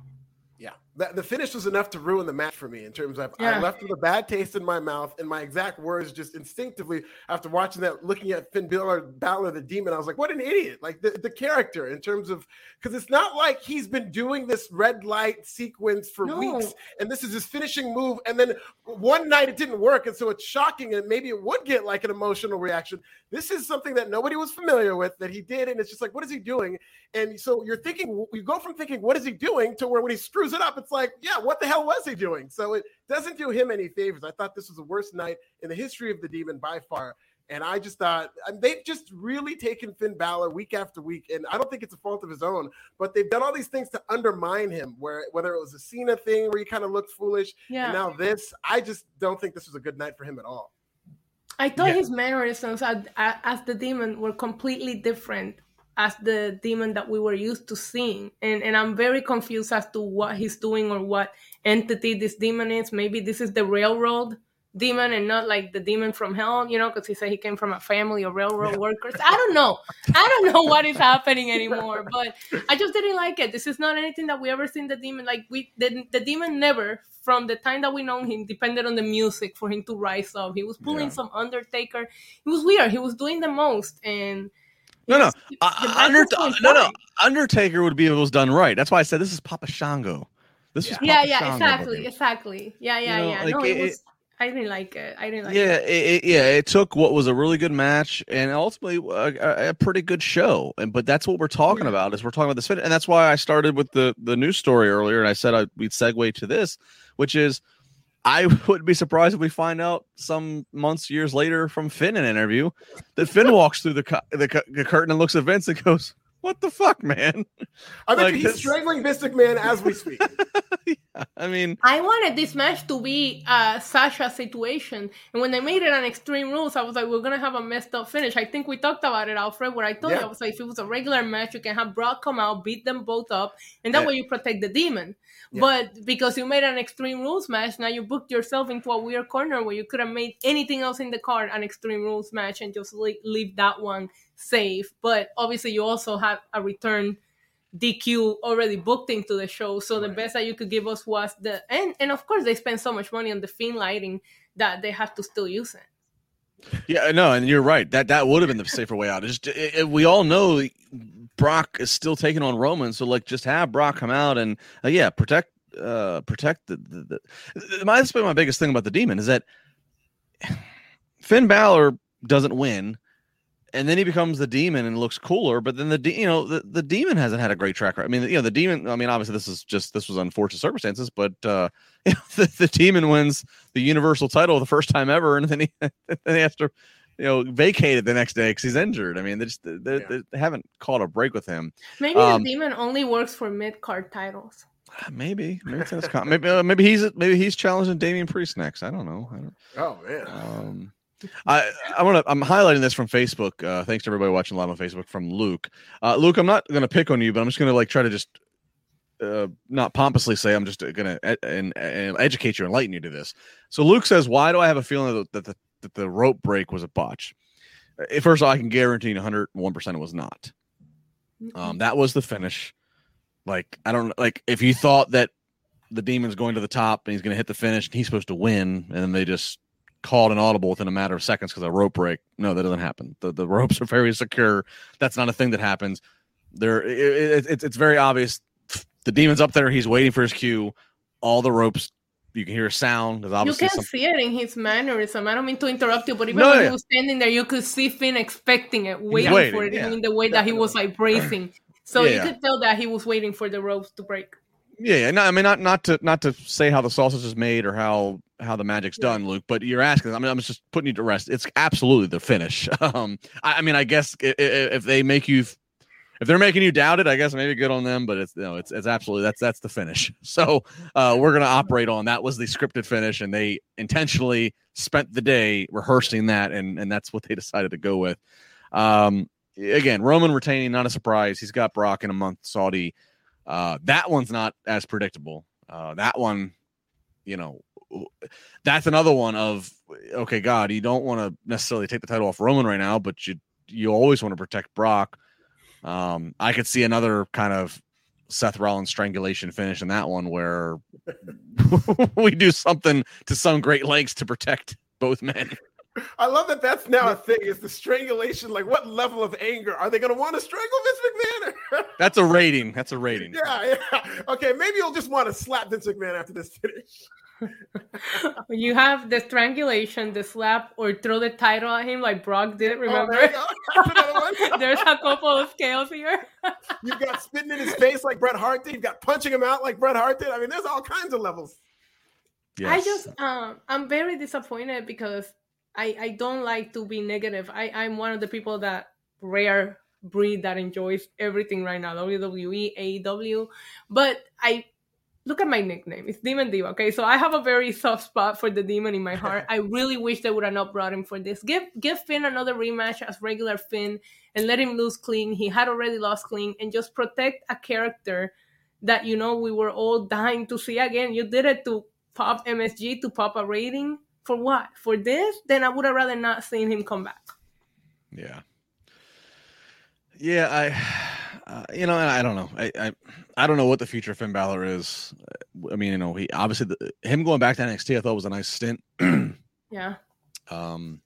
That the finish was enough to ruin the match for me in terms of Yeah. I left with a bad taste in my mouth and my exact words just instinctively after watching that, looking at Finn Balor, Balor the Demon, I was like, what an idiot! Like the, the character in terms of because it's not like he's been doing this red light sequence for No. weeks and this is his finishing move, and then one night it didn't work, and so it's shocking and maybe it would get like an emotional reaction. This is something that nobody was familiar with that he did, and it's just like, what is he doing? And so you're thinking, you go from thinking, what is he doing, to where when he screws it up, it's like, yeah, what the hell was he doing? So it doesn't do him any favors. I thought this was the worst night in the history of the demon by far. And I just thought they've just really taken Finn Balor week after week. And I don't think it's a fault of his own, but they've done all these things to undermine him, where whether it was a Cena thing where he kind of looked foolish, Yeah. and now this, I just don't think this was a good night for him at all. I thought Yeah. his mannerisms as, as the demon were completely different as the demon that we were used to seeing. And, and I'm very confused as to what he's doing or what entity this demon is. Maybe this is the railroad demon and not like the demon from hell, you know, because he said he came from a family of railroad workers. I don't know. I don't know what is happening anymore, but I just didn't like it. This is not anything that we ever seen the demon like we the, the demon never from the time that we know him depended on the music for him to rise up. He was pulling Yeah. some Undertaker. It was weird. He was doing the most and No, no, Uh, Under- was no, no. Undertaker would be if it was done right. That's why I said this is Papa Shango. This is Yeah, Papa yeah, Shango exactly, exactly. Yeah, yeah, know, yeah. like, no, it, it- was. I didn't like it. I didn't like yeah, it. it, yeah. It took what was a really good match and ultimately a, a, a pretty good show. And but that's what we're talking Yeah. about is we're talking about this fit, and that's why I started with the the news story earlier, and I said I, we'd segue to this, which is I wouldn't be surprised if we find out some months, years later from Finn in an interview that Finn walks through the, cu- the, cu- the curtain and looks at Vince and goes, "What the fuck, man?" I bet Like he's this- strangling Mystic Man as we speak. Yeah, I mean, I wanted this match to be a Sasha situation, and when they made it on Extreme Rules, I was like, we're gonna have a messed up finish. I think we talked about it, Alfred. Where I told you, I was like, if it was a regular match, you can have Brock come out, beat them both up, and that Yeah. way you protect the demon. Yeah. But because you made an Extreme Rules match, now you booked yourself into a weird corner where you could have made anything else in the card an Extreme Rules match and just leave, leave that one safe. But obviously, you also have a return DQ already booked into the show. So the best that you could give us was the and and of course they spent so much money on the fiend lighting that they have to still use it. Yeah, no, and you're right. That that would have been the safer way out. It's just it, it- we all know Brock is still taking on Roman, so like just have Brock come out and uh, yeah, protect uh protect the, the, the my that's been my biggest thing about the demon is that Finn Balor doesn't win and then he becomes the demon and looks cooler but then the de- you know the, the demon hasn't had a great track record. I mean you know the demon I mean obviously this is just this was unfortunate circumstances but uh you know, the, the demon wins the universal title the first time ever and then he then he has to you know vacate it the next day because he's injured i mean they just they, Yeah. they haven't caught a break with him Maybe Um, the demon only works for mid card titles. Maybe maybe that's con- maybe uh, maybe he's maybe he's challenging Damian Priest next i don't know i don't Oh man. um I I want to I'm highlighting this from Facebook. Uh, thanks to everybody watching live on Facebook from Luke. Uh, Luke, I'm not going to pick on you, but I'm just going to like try to just uh, not pompously say I'm just going to and, and educate you, enlighten you to this. So Luke says, "Why do I have a feeling that the, that the, that the rope break was a botch?" Uh, First of all, I can guarantee 101 percent it was not. Um, that was the finish. Like I don't like if you thought that the demon's going to the top and he's going to hit the finish and he's supposed to win, and then they just called an audible within a matter of seconds because a rope break. No, that doesn't happen. The the ropes are very secure. That's not a thing that happens. There, it, it, it's it's very obvious. The demon's up there. He's waiting for his cue. All the ropes. You can hear a sound. There's You can some, see it in his mannerism. I don't mean to interrupt you, but even No, when yeah. he was standing there, you could see Finn expecting it, waiting, waiting, for it, yeah. in the way that he was like bracing. So Yeah, you could tell that he was waiting for the ropes to break. Yeah, yeah. No, I mean not not to not to say how the sausage is made or how how the magic's done, Luke. But you're asking. I mean, I'm just putting you to rest. It's absolutely the finish. Um, I, I mean, I guess i- i- if they make you, if they're making you doubt it, I guess maybe good on them. But it's no, it's it's absolutely that's that's the finish. So uh, we're gonna operate on that was the scripted finish, and they intentionally spent the day rehearsing that, and and that's what they decided to go with. Um, again, Roman retaining, not a surprise. He's got Brock in a month. Saudi. Uh, that one's not as predictable. Uh, that one, you know, that's another one of okay, God, you don't want to necessarily take the title off Roman right now, but you you always want to protect Brock. Um, I could see another kind of Seth Rollins strangulation finish in that one where we do something to some great lengths to protect both men. I love that that's now a thing. Is the strangulation like what level of anger are they going to want to strangle Vince McMahon? that's a rating. That's a rating. Yeah, yeah. Okay, maybe you'll just want to slap Vince McMahon after this finish. You have the strangulation, the slap, or throw the title at him like Brock did. Oh, remember? Oh, There's a couple of scales here. You've got spitting in his face like Bret Hart did. You've got punching him out like Bret Hart did. I mean, there's all kinds of levels. Yes. I just, um, I'm very disappointed because I, I don't like to be negative. I, I'm one of the people that rare breed that enjoys everything right now WWE, AEW. But I look at my nickname. It's Demon Diva. Okay, so I have a very soft spot for the demon in my heart. I really wish they would have not brought him for this. Give give Finn another rematch as regular Finn and let him lose clean. He had already lost clean and just protect a character that you know we were all dying to see again. You did it to pop MSG to pop a rating for what? For this? Then I would have rather not seen him come back. Yeah. Yeah, I, uh, you know, I don't know. I, I, I don't know what the future of Finn Balor is. I mean, you know, he obviously the, him going back to NXT, I thought was a nice stint. yeah. Um,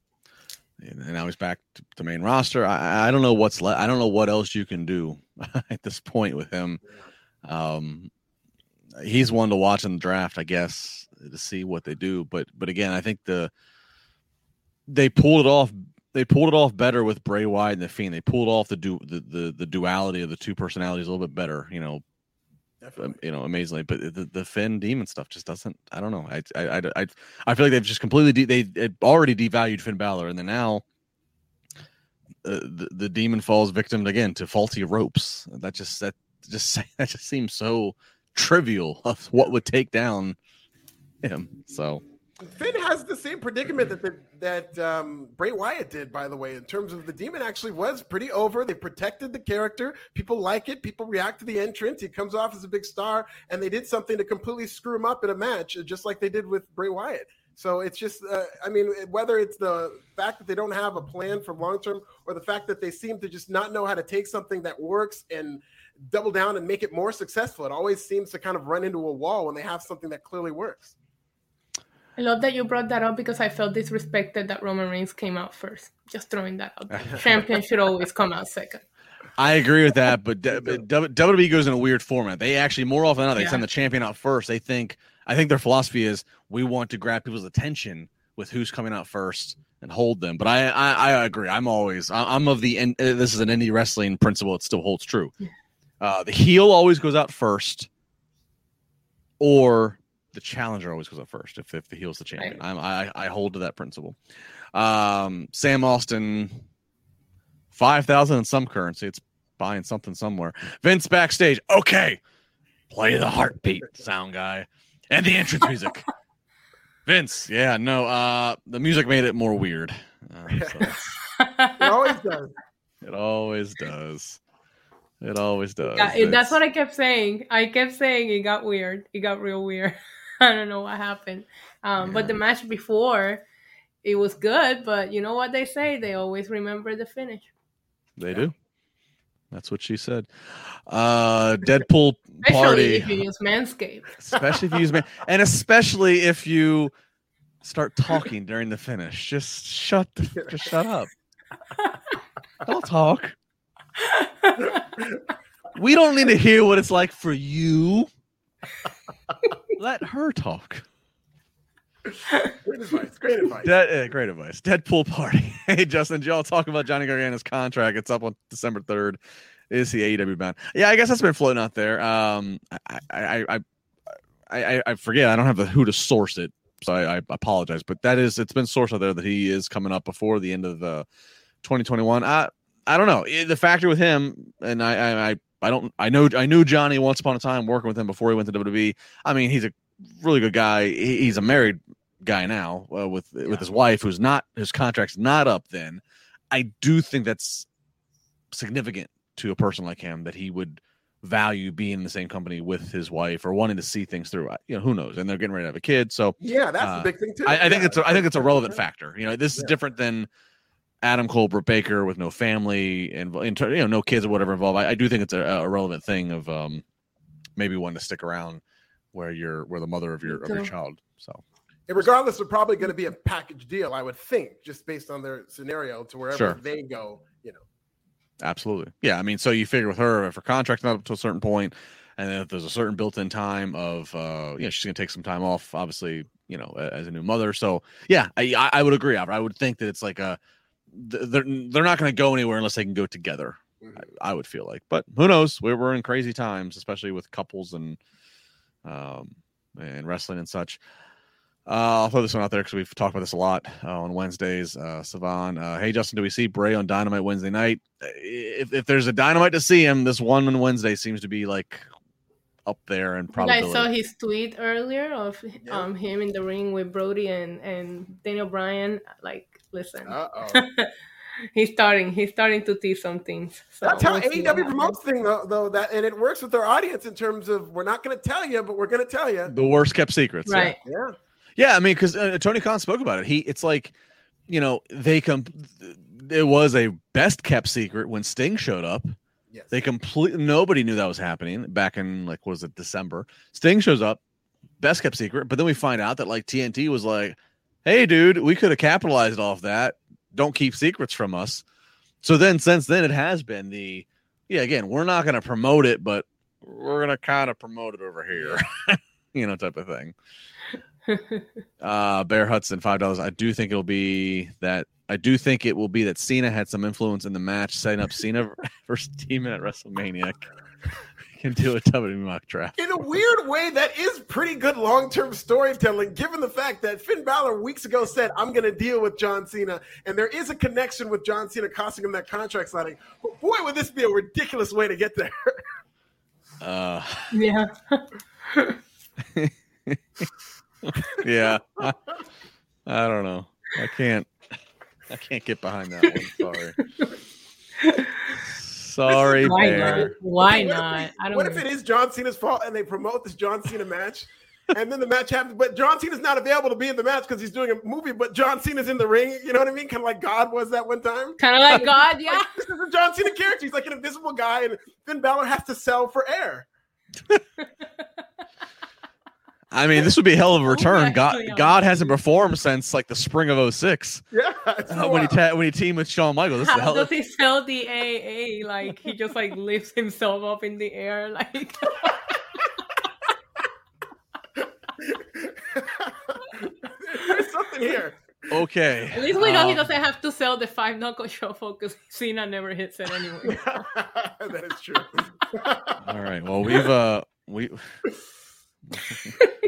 and now he's back to the main roster. I, I don't know what's left. I don't know what else you can do at this point with him. Um, he's one to watch in the draft, I guess to see what they do. But but again, I think the they pulled it off. They pulled it off better with Bray Wyatt and the Fiend. They pulled off the du- the, the the duality of the two personalities a little bit better. You know, Definitely. you know, amazingly. But the, the Finn demon stuff just doesn't. I don't know. I I I I feel like they've just completely de- they already devalued Finn Balor, and then now. Uh, the, the demon falls victim again to faulty ropes. That just that just that just seems so trivial of what would take down him. So Finn has the same predicament that the, that um, Bray Wyatt did, by the way, in terms of the demon actually was pretty over. They protected the character. People like it. People react to the entrance. He comes off as a big star, and they did something to completely screw him up in a match, just like they did with Bray Wyatt. So it's just, uh, I mean, whether it's the fact that they don't have a plan for long term or the fact that they seem to just not know how to take something that works and double down and make it more successful, it always seems to kind of run into a wall when they have something that clearly works. I love that you brought that up because I felt disrespected that Roman Reigns came out first. Just throwing that out. There. Champion should always come out second. I agree with that, but, WWE goes in a weird format. They actually more often than not they yeah. send the champion out first. They think I think their philosophy is we want to grab people's attention with who's coming out first and hold them. But I I, I agree. I'm always I'm of the uh, this is an indie wrestling principle. It still holds true. Uh, the heel always goes out first, or the challenger always goes up first if, if the heel's the champion. Right. I, I hold to that principle. Um, Sam Austin, five thousand in some currency. It's buying something somewhere. Vince backstage. Okay, play the heartbeat sound guy and the entrance music. Vince, yeah, no, uh, the music made it more weird. Uh, so it always does. It always does. It always does. Yeah, that's what I kept saying. I kept saying it got weird. It got real weird. I don't know what happened. Um, yeah. But the match before, it was good. But you know what they say? They always remember the finish. They yeah. do. That's what she said. Uh, Deadpool especially party. if you use Manscaped. especially if you use man, and especially if you start talking during the finish. Just shut. The, just shut up. Don't talk. we don't need to hear what it's like for you. Let her talk. Great advice. Great advice. De- uh, great advice. Deadpool party. hey, Justin, did y'all talk about Johnny Gargano's contract? It's up on December 3rd. Is he AEW bound? Yeah, I guess that's been floating out there. Um, I, I, I, I, I forget. I don't have the who to source it, so I, I apologize. But that is, it's been sourced out there that he is coming up before the end of the 2021. I, I don't know the factor with him, and I, I, I don't. I know. I knew Johnny once upon a time working with him before he went to WWE. I mean, he's a really good guy. He's a married guy now uh, with yeah. with his wife, who's not his contract's not up. Then I do think that's significant to a person like him that he would value being in the same company with his wife or wanting to see things through. You know, who knows? And they're getting ready to have a kid, so yeah, that's uh, the big thing too. I, I yeah, think it's a, I think it's a relevant factor. You know, this is different than Adam Cole, Britt Baker with no family and you know no kids or whatever involved. I, I do think it's a, a relevant thing of um maybe one to stick around where you're where the mother of your of your child. So And regardless, they're probably going to be a package deal, I would think, just based on their scenario to wherever Sure. they go. You know, absolutely, yeah. I mean, so you figure with her if her contract's not up to a certain point, and then if there's a certain built-in time of uh, you know she's gonna take some time off, obviously, you know, as a new mother. So yeah, I I I would agree. I would think that it's like a th- they're they're not going to go anywhere unless they can go together. Mhm. I, I would feel like, but who knows? We're we're in crazy times, especially with couples and um and wrestling and such. Uh, I'll throw this one out there because we've talked about this a lot uh, on Wednesdays. Uh, Savan, uh, hey Justin, do we see Bray on Dynamite Wednesday night? Uh, If if there's a Dynamite to see him, this one on Wednesday seems to be like up there and probably. I saw his tweet earlier of Yeah. um him in the ring with Brody and and Daniel Bryan. Like, listen, uh oh. he's starting. He's starting to tease some things. So That's how we'll see what AEW promotes thing though, though. That and it works with their audience in terms of we're not going to tell you, but we're going to tell you. the worst kept secrets. yeah. Right. Yeah. Yeah, I mean, because uh, Tony Khan spoke about it. He, it's like, you know, they come. It was a best kept secret when Sting showed up. Yes. They completely nobody knew that was happening back in like what was it December. Sting shows up, best kept secret, but then we find out that like TNT was like, "Hey, dude, we could have capitalized off that. Don't keep secrets from us." So then, since then, it has been the yeah. Again, we're not going to promote it, but we're going to kind of promote it over here, you know, type of thing. Uh, Bear Hudson, five dollars. I do think it'll be that. I do think it will be that Cena had some influence in the match, setting up Cena versus Demon at WrestleMania. Can do a WWE mock draft. In a weird way, that is pretty good long-term storytelling, given the fact that Finn Balor weeks ago said, "I'm going to deal with John Cena," and there is a connection with John Cena costing him that contract signing. But boy, would this be a ridiculous way to get there. Uh, yeah. yeah, I, I don't know. I can't. I can't get behind that one. Sorry. Sorry, Why Bear. not? Why What if not? it- I don't. What if it is John Cena's fault and they promote this John Cena match? And then the match happens, but John Cena's not available to be in the match because he's doing a movie. But John Cena's in the ring. You know what I mean? Kind of like God was that one time. Kind of like God, yeah. Like, this is a John Cena character. He's like an invisible guy, and Finn Balor has to sell for air. I mean, this would be a hell of a return. God, God hasn't performed since like the spring of 06. Yeah, Uh, when he while. ta- when he teamed with Shawn Michaels. This is How hell does he sell the AA? Like he just like lifts himself up in the air, like There's something here. okay. at least we know he Um, doesn't have to sell the five knuckle shuffle because Cena never hits it anyway. that is true. All right. Well, we've uh we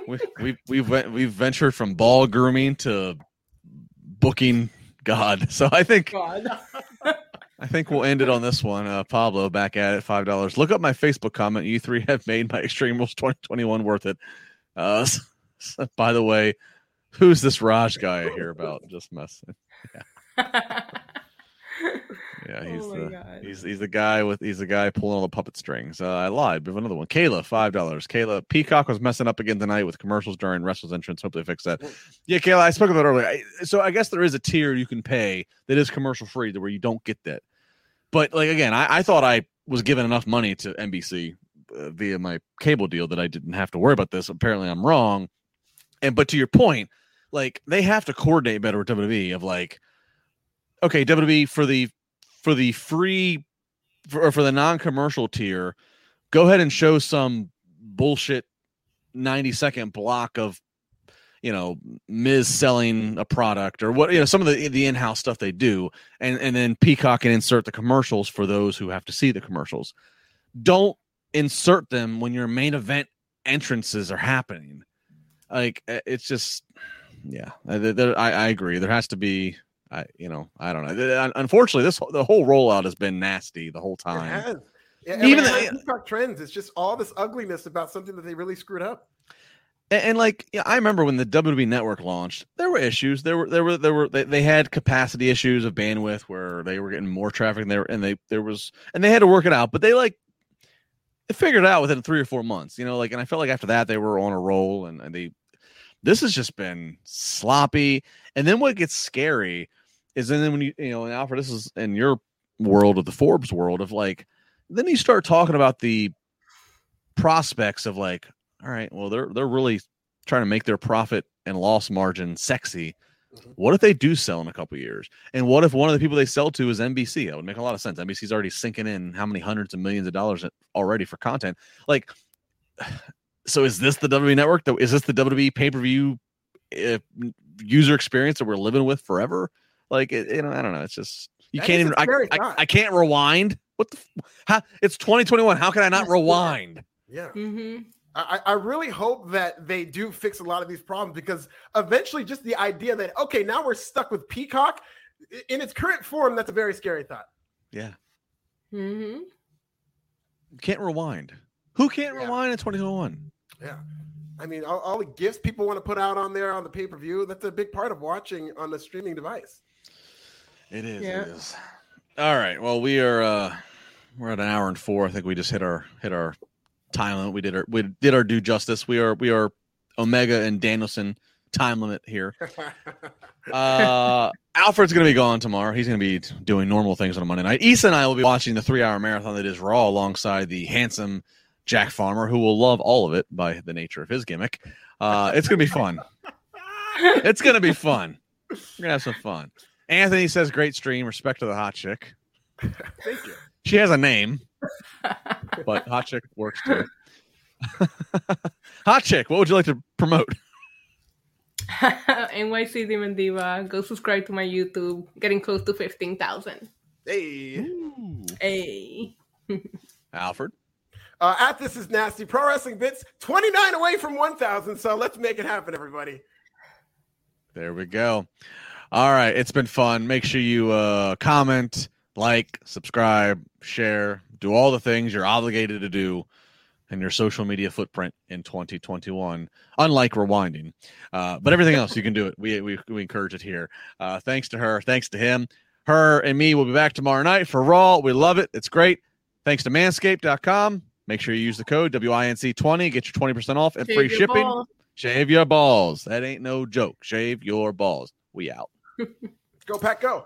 we we we've went, we've ventured from ball grooming to booking God. So I think God. I think we'll end it on this one. Uh, Pablo back at it, five dollars. Look up my Facebook comment. You three have made my Extreme Rules 2021 worth it. Uh, s- s- by the way, who's this Raj guy I hear about? Just messing. Yeah, he's Oh the God. he's he's the guy with he's the guy pulling all the puppet strings. Uh, I lied. We have another one. Kayla, five dollars. Kayla, Peacock was messing up again tonight with commercials during Wrestle's entrance. Hope they fix that. Yeah, Kayla, I spoke about it earlier. I, so I guess there is a tier you can pay that is commercial free to where you don't get that. But like again, I, I thought I was given enough money to NBC uh, via my cable deal that I didn't have to worry about this. Apparently, I'm wrong. And but to your point, like they have to coordinate better with WWE of like, okay, WWE for the for the free for, or for the non-commercial tier, go ahead and show some bullshit 90 second block of you know Miz selling a product or what you know some of the the in-house stuff they do and and then Peacock can insert the commercials for those who have to see the commercials. Don't insert them when your main event entrances are happening. Like uh, it's just yeah, I I agree. There has to be I you know I don't know. Unfortunately, this the whole rollout has been nasty the whole It time. has. Yeah, Even the- TikTok trends, it's just all this ugliness about something that they really screwed up. And, and like yeah, I remember when the WWE network launched, there were issues. There were there were there were they, they had capacity issues of bandwidth where they were getting more traffic and they and they there was and they had to work it out, but they like they figured it out within three or four months, you know, like and I felt like after that they were on a roll and, and they this has just been sloppy. And then what gets scary is then when you you know, and Alfred, this is in your world of the Forbes world of like then you start talking about the prospects of like, all right, well, they're they're really trying to make their profit and loss margin sexy. Mhm. What if they do sell in a couple years? And what if one of the people they sell to is NBC? That would make a lot of sense. NBC's already sinking in how many hundreds of millions of dollars already for content. Like, so is this the WWE network? Though, is this the WWE pay per view uh, user experience that we're living with forever? Like, it, you know, I don't know. It's just you That can't even. a I, scary I. I can't rewind. What the? How, it's 2021. How can I not Yes, yeah. rewind? Yeah. hmm I, I really hope that they do fix a lot of these problems because eventually, just the idea that okay, now we're stuck with Peacock in its current form, that's a very scary thought. Yeah, Mm-hmm. can't rewind. Who can't Yeah. rewind in 2021? Yeah, I mean, all, all the gifts people want to put out on there on the pay per view, that's a big part of watching on the streaming device. It is. Yeah. It is. All right. Well, we are. uh We're at an hour and four. I think we just hit our hit our time limit. We did our we did our due justice. We are we are Omega and Danielson time limit here. Uh Alfred's gonna be gone tomorrow. He's gonna be doing normal things on a Monday night. Issa and I will be watching the three hour marathon that is Raw alongside the handsome Jack Farmer, who will love all of it by the nature of his gimmick. Uh, it's gonna be fun. It's gonna be fun. We're gonna have some fun. Anthony says, "Great stream. Respect to the hot chick. Thank you. She has a name, but hot chick works too." hot chick. What would you like to promote? NYC Demon Diva. Go subscribe to my YouTube. Getting close to 15,000. Hey. Hey. Alfred. Uh, at this is nasty pro wrestling bits 29 away from 1000 so let's make it happen everybody There we go. All right, it's been fun. Make sure you uh, comment, like, subscribe, share, do all the things you're obligated to do in your social media footprint in 2021. Unlike rewinding, uh, but everything else you can do it. We we, we encourage it here. Uh, thanks to her. Thanks to him. Her and me will be back tomorrow night for Raw. We love it. It's great. Thanks to Manscaped.com. Make sure you use the code WINC20. Get your 20% off and Shave free shipping. balls. Shave your balls. That ain't no joke. Shave your balls. We out. Go pack go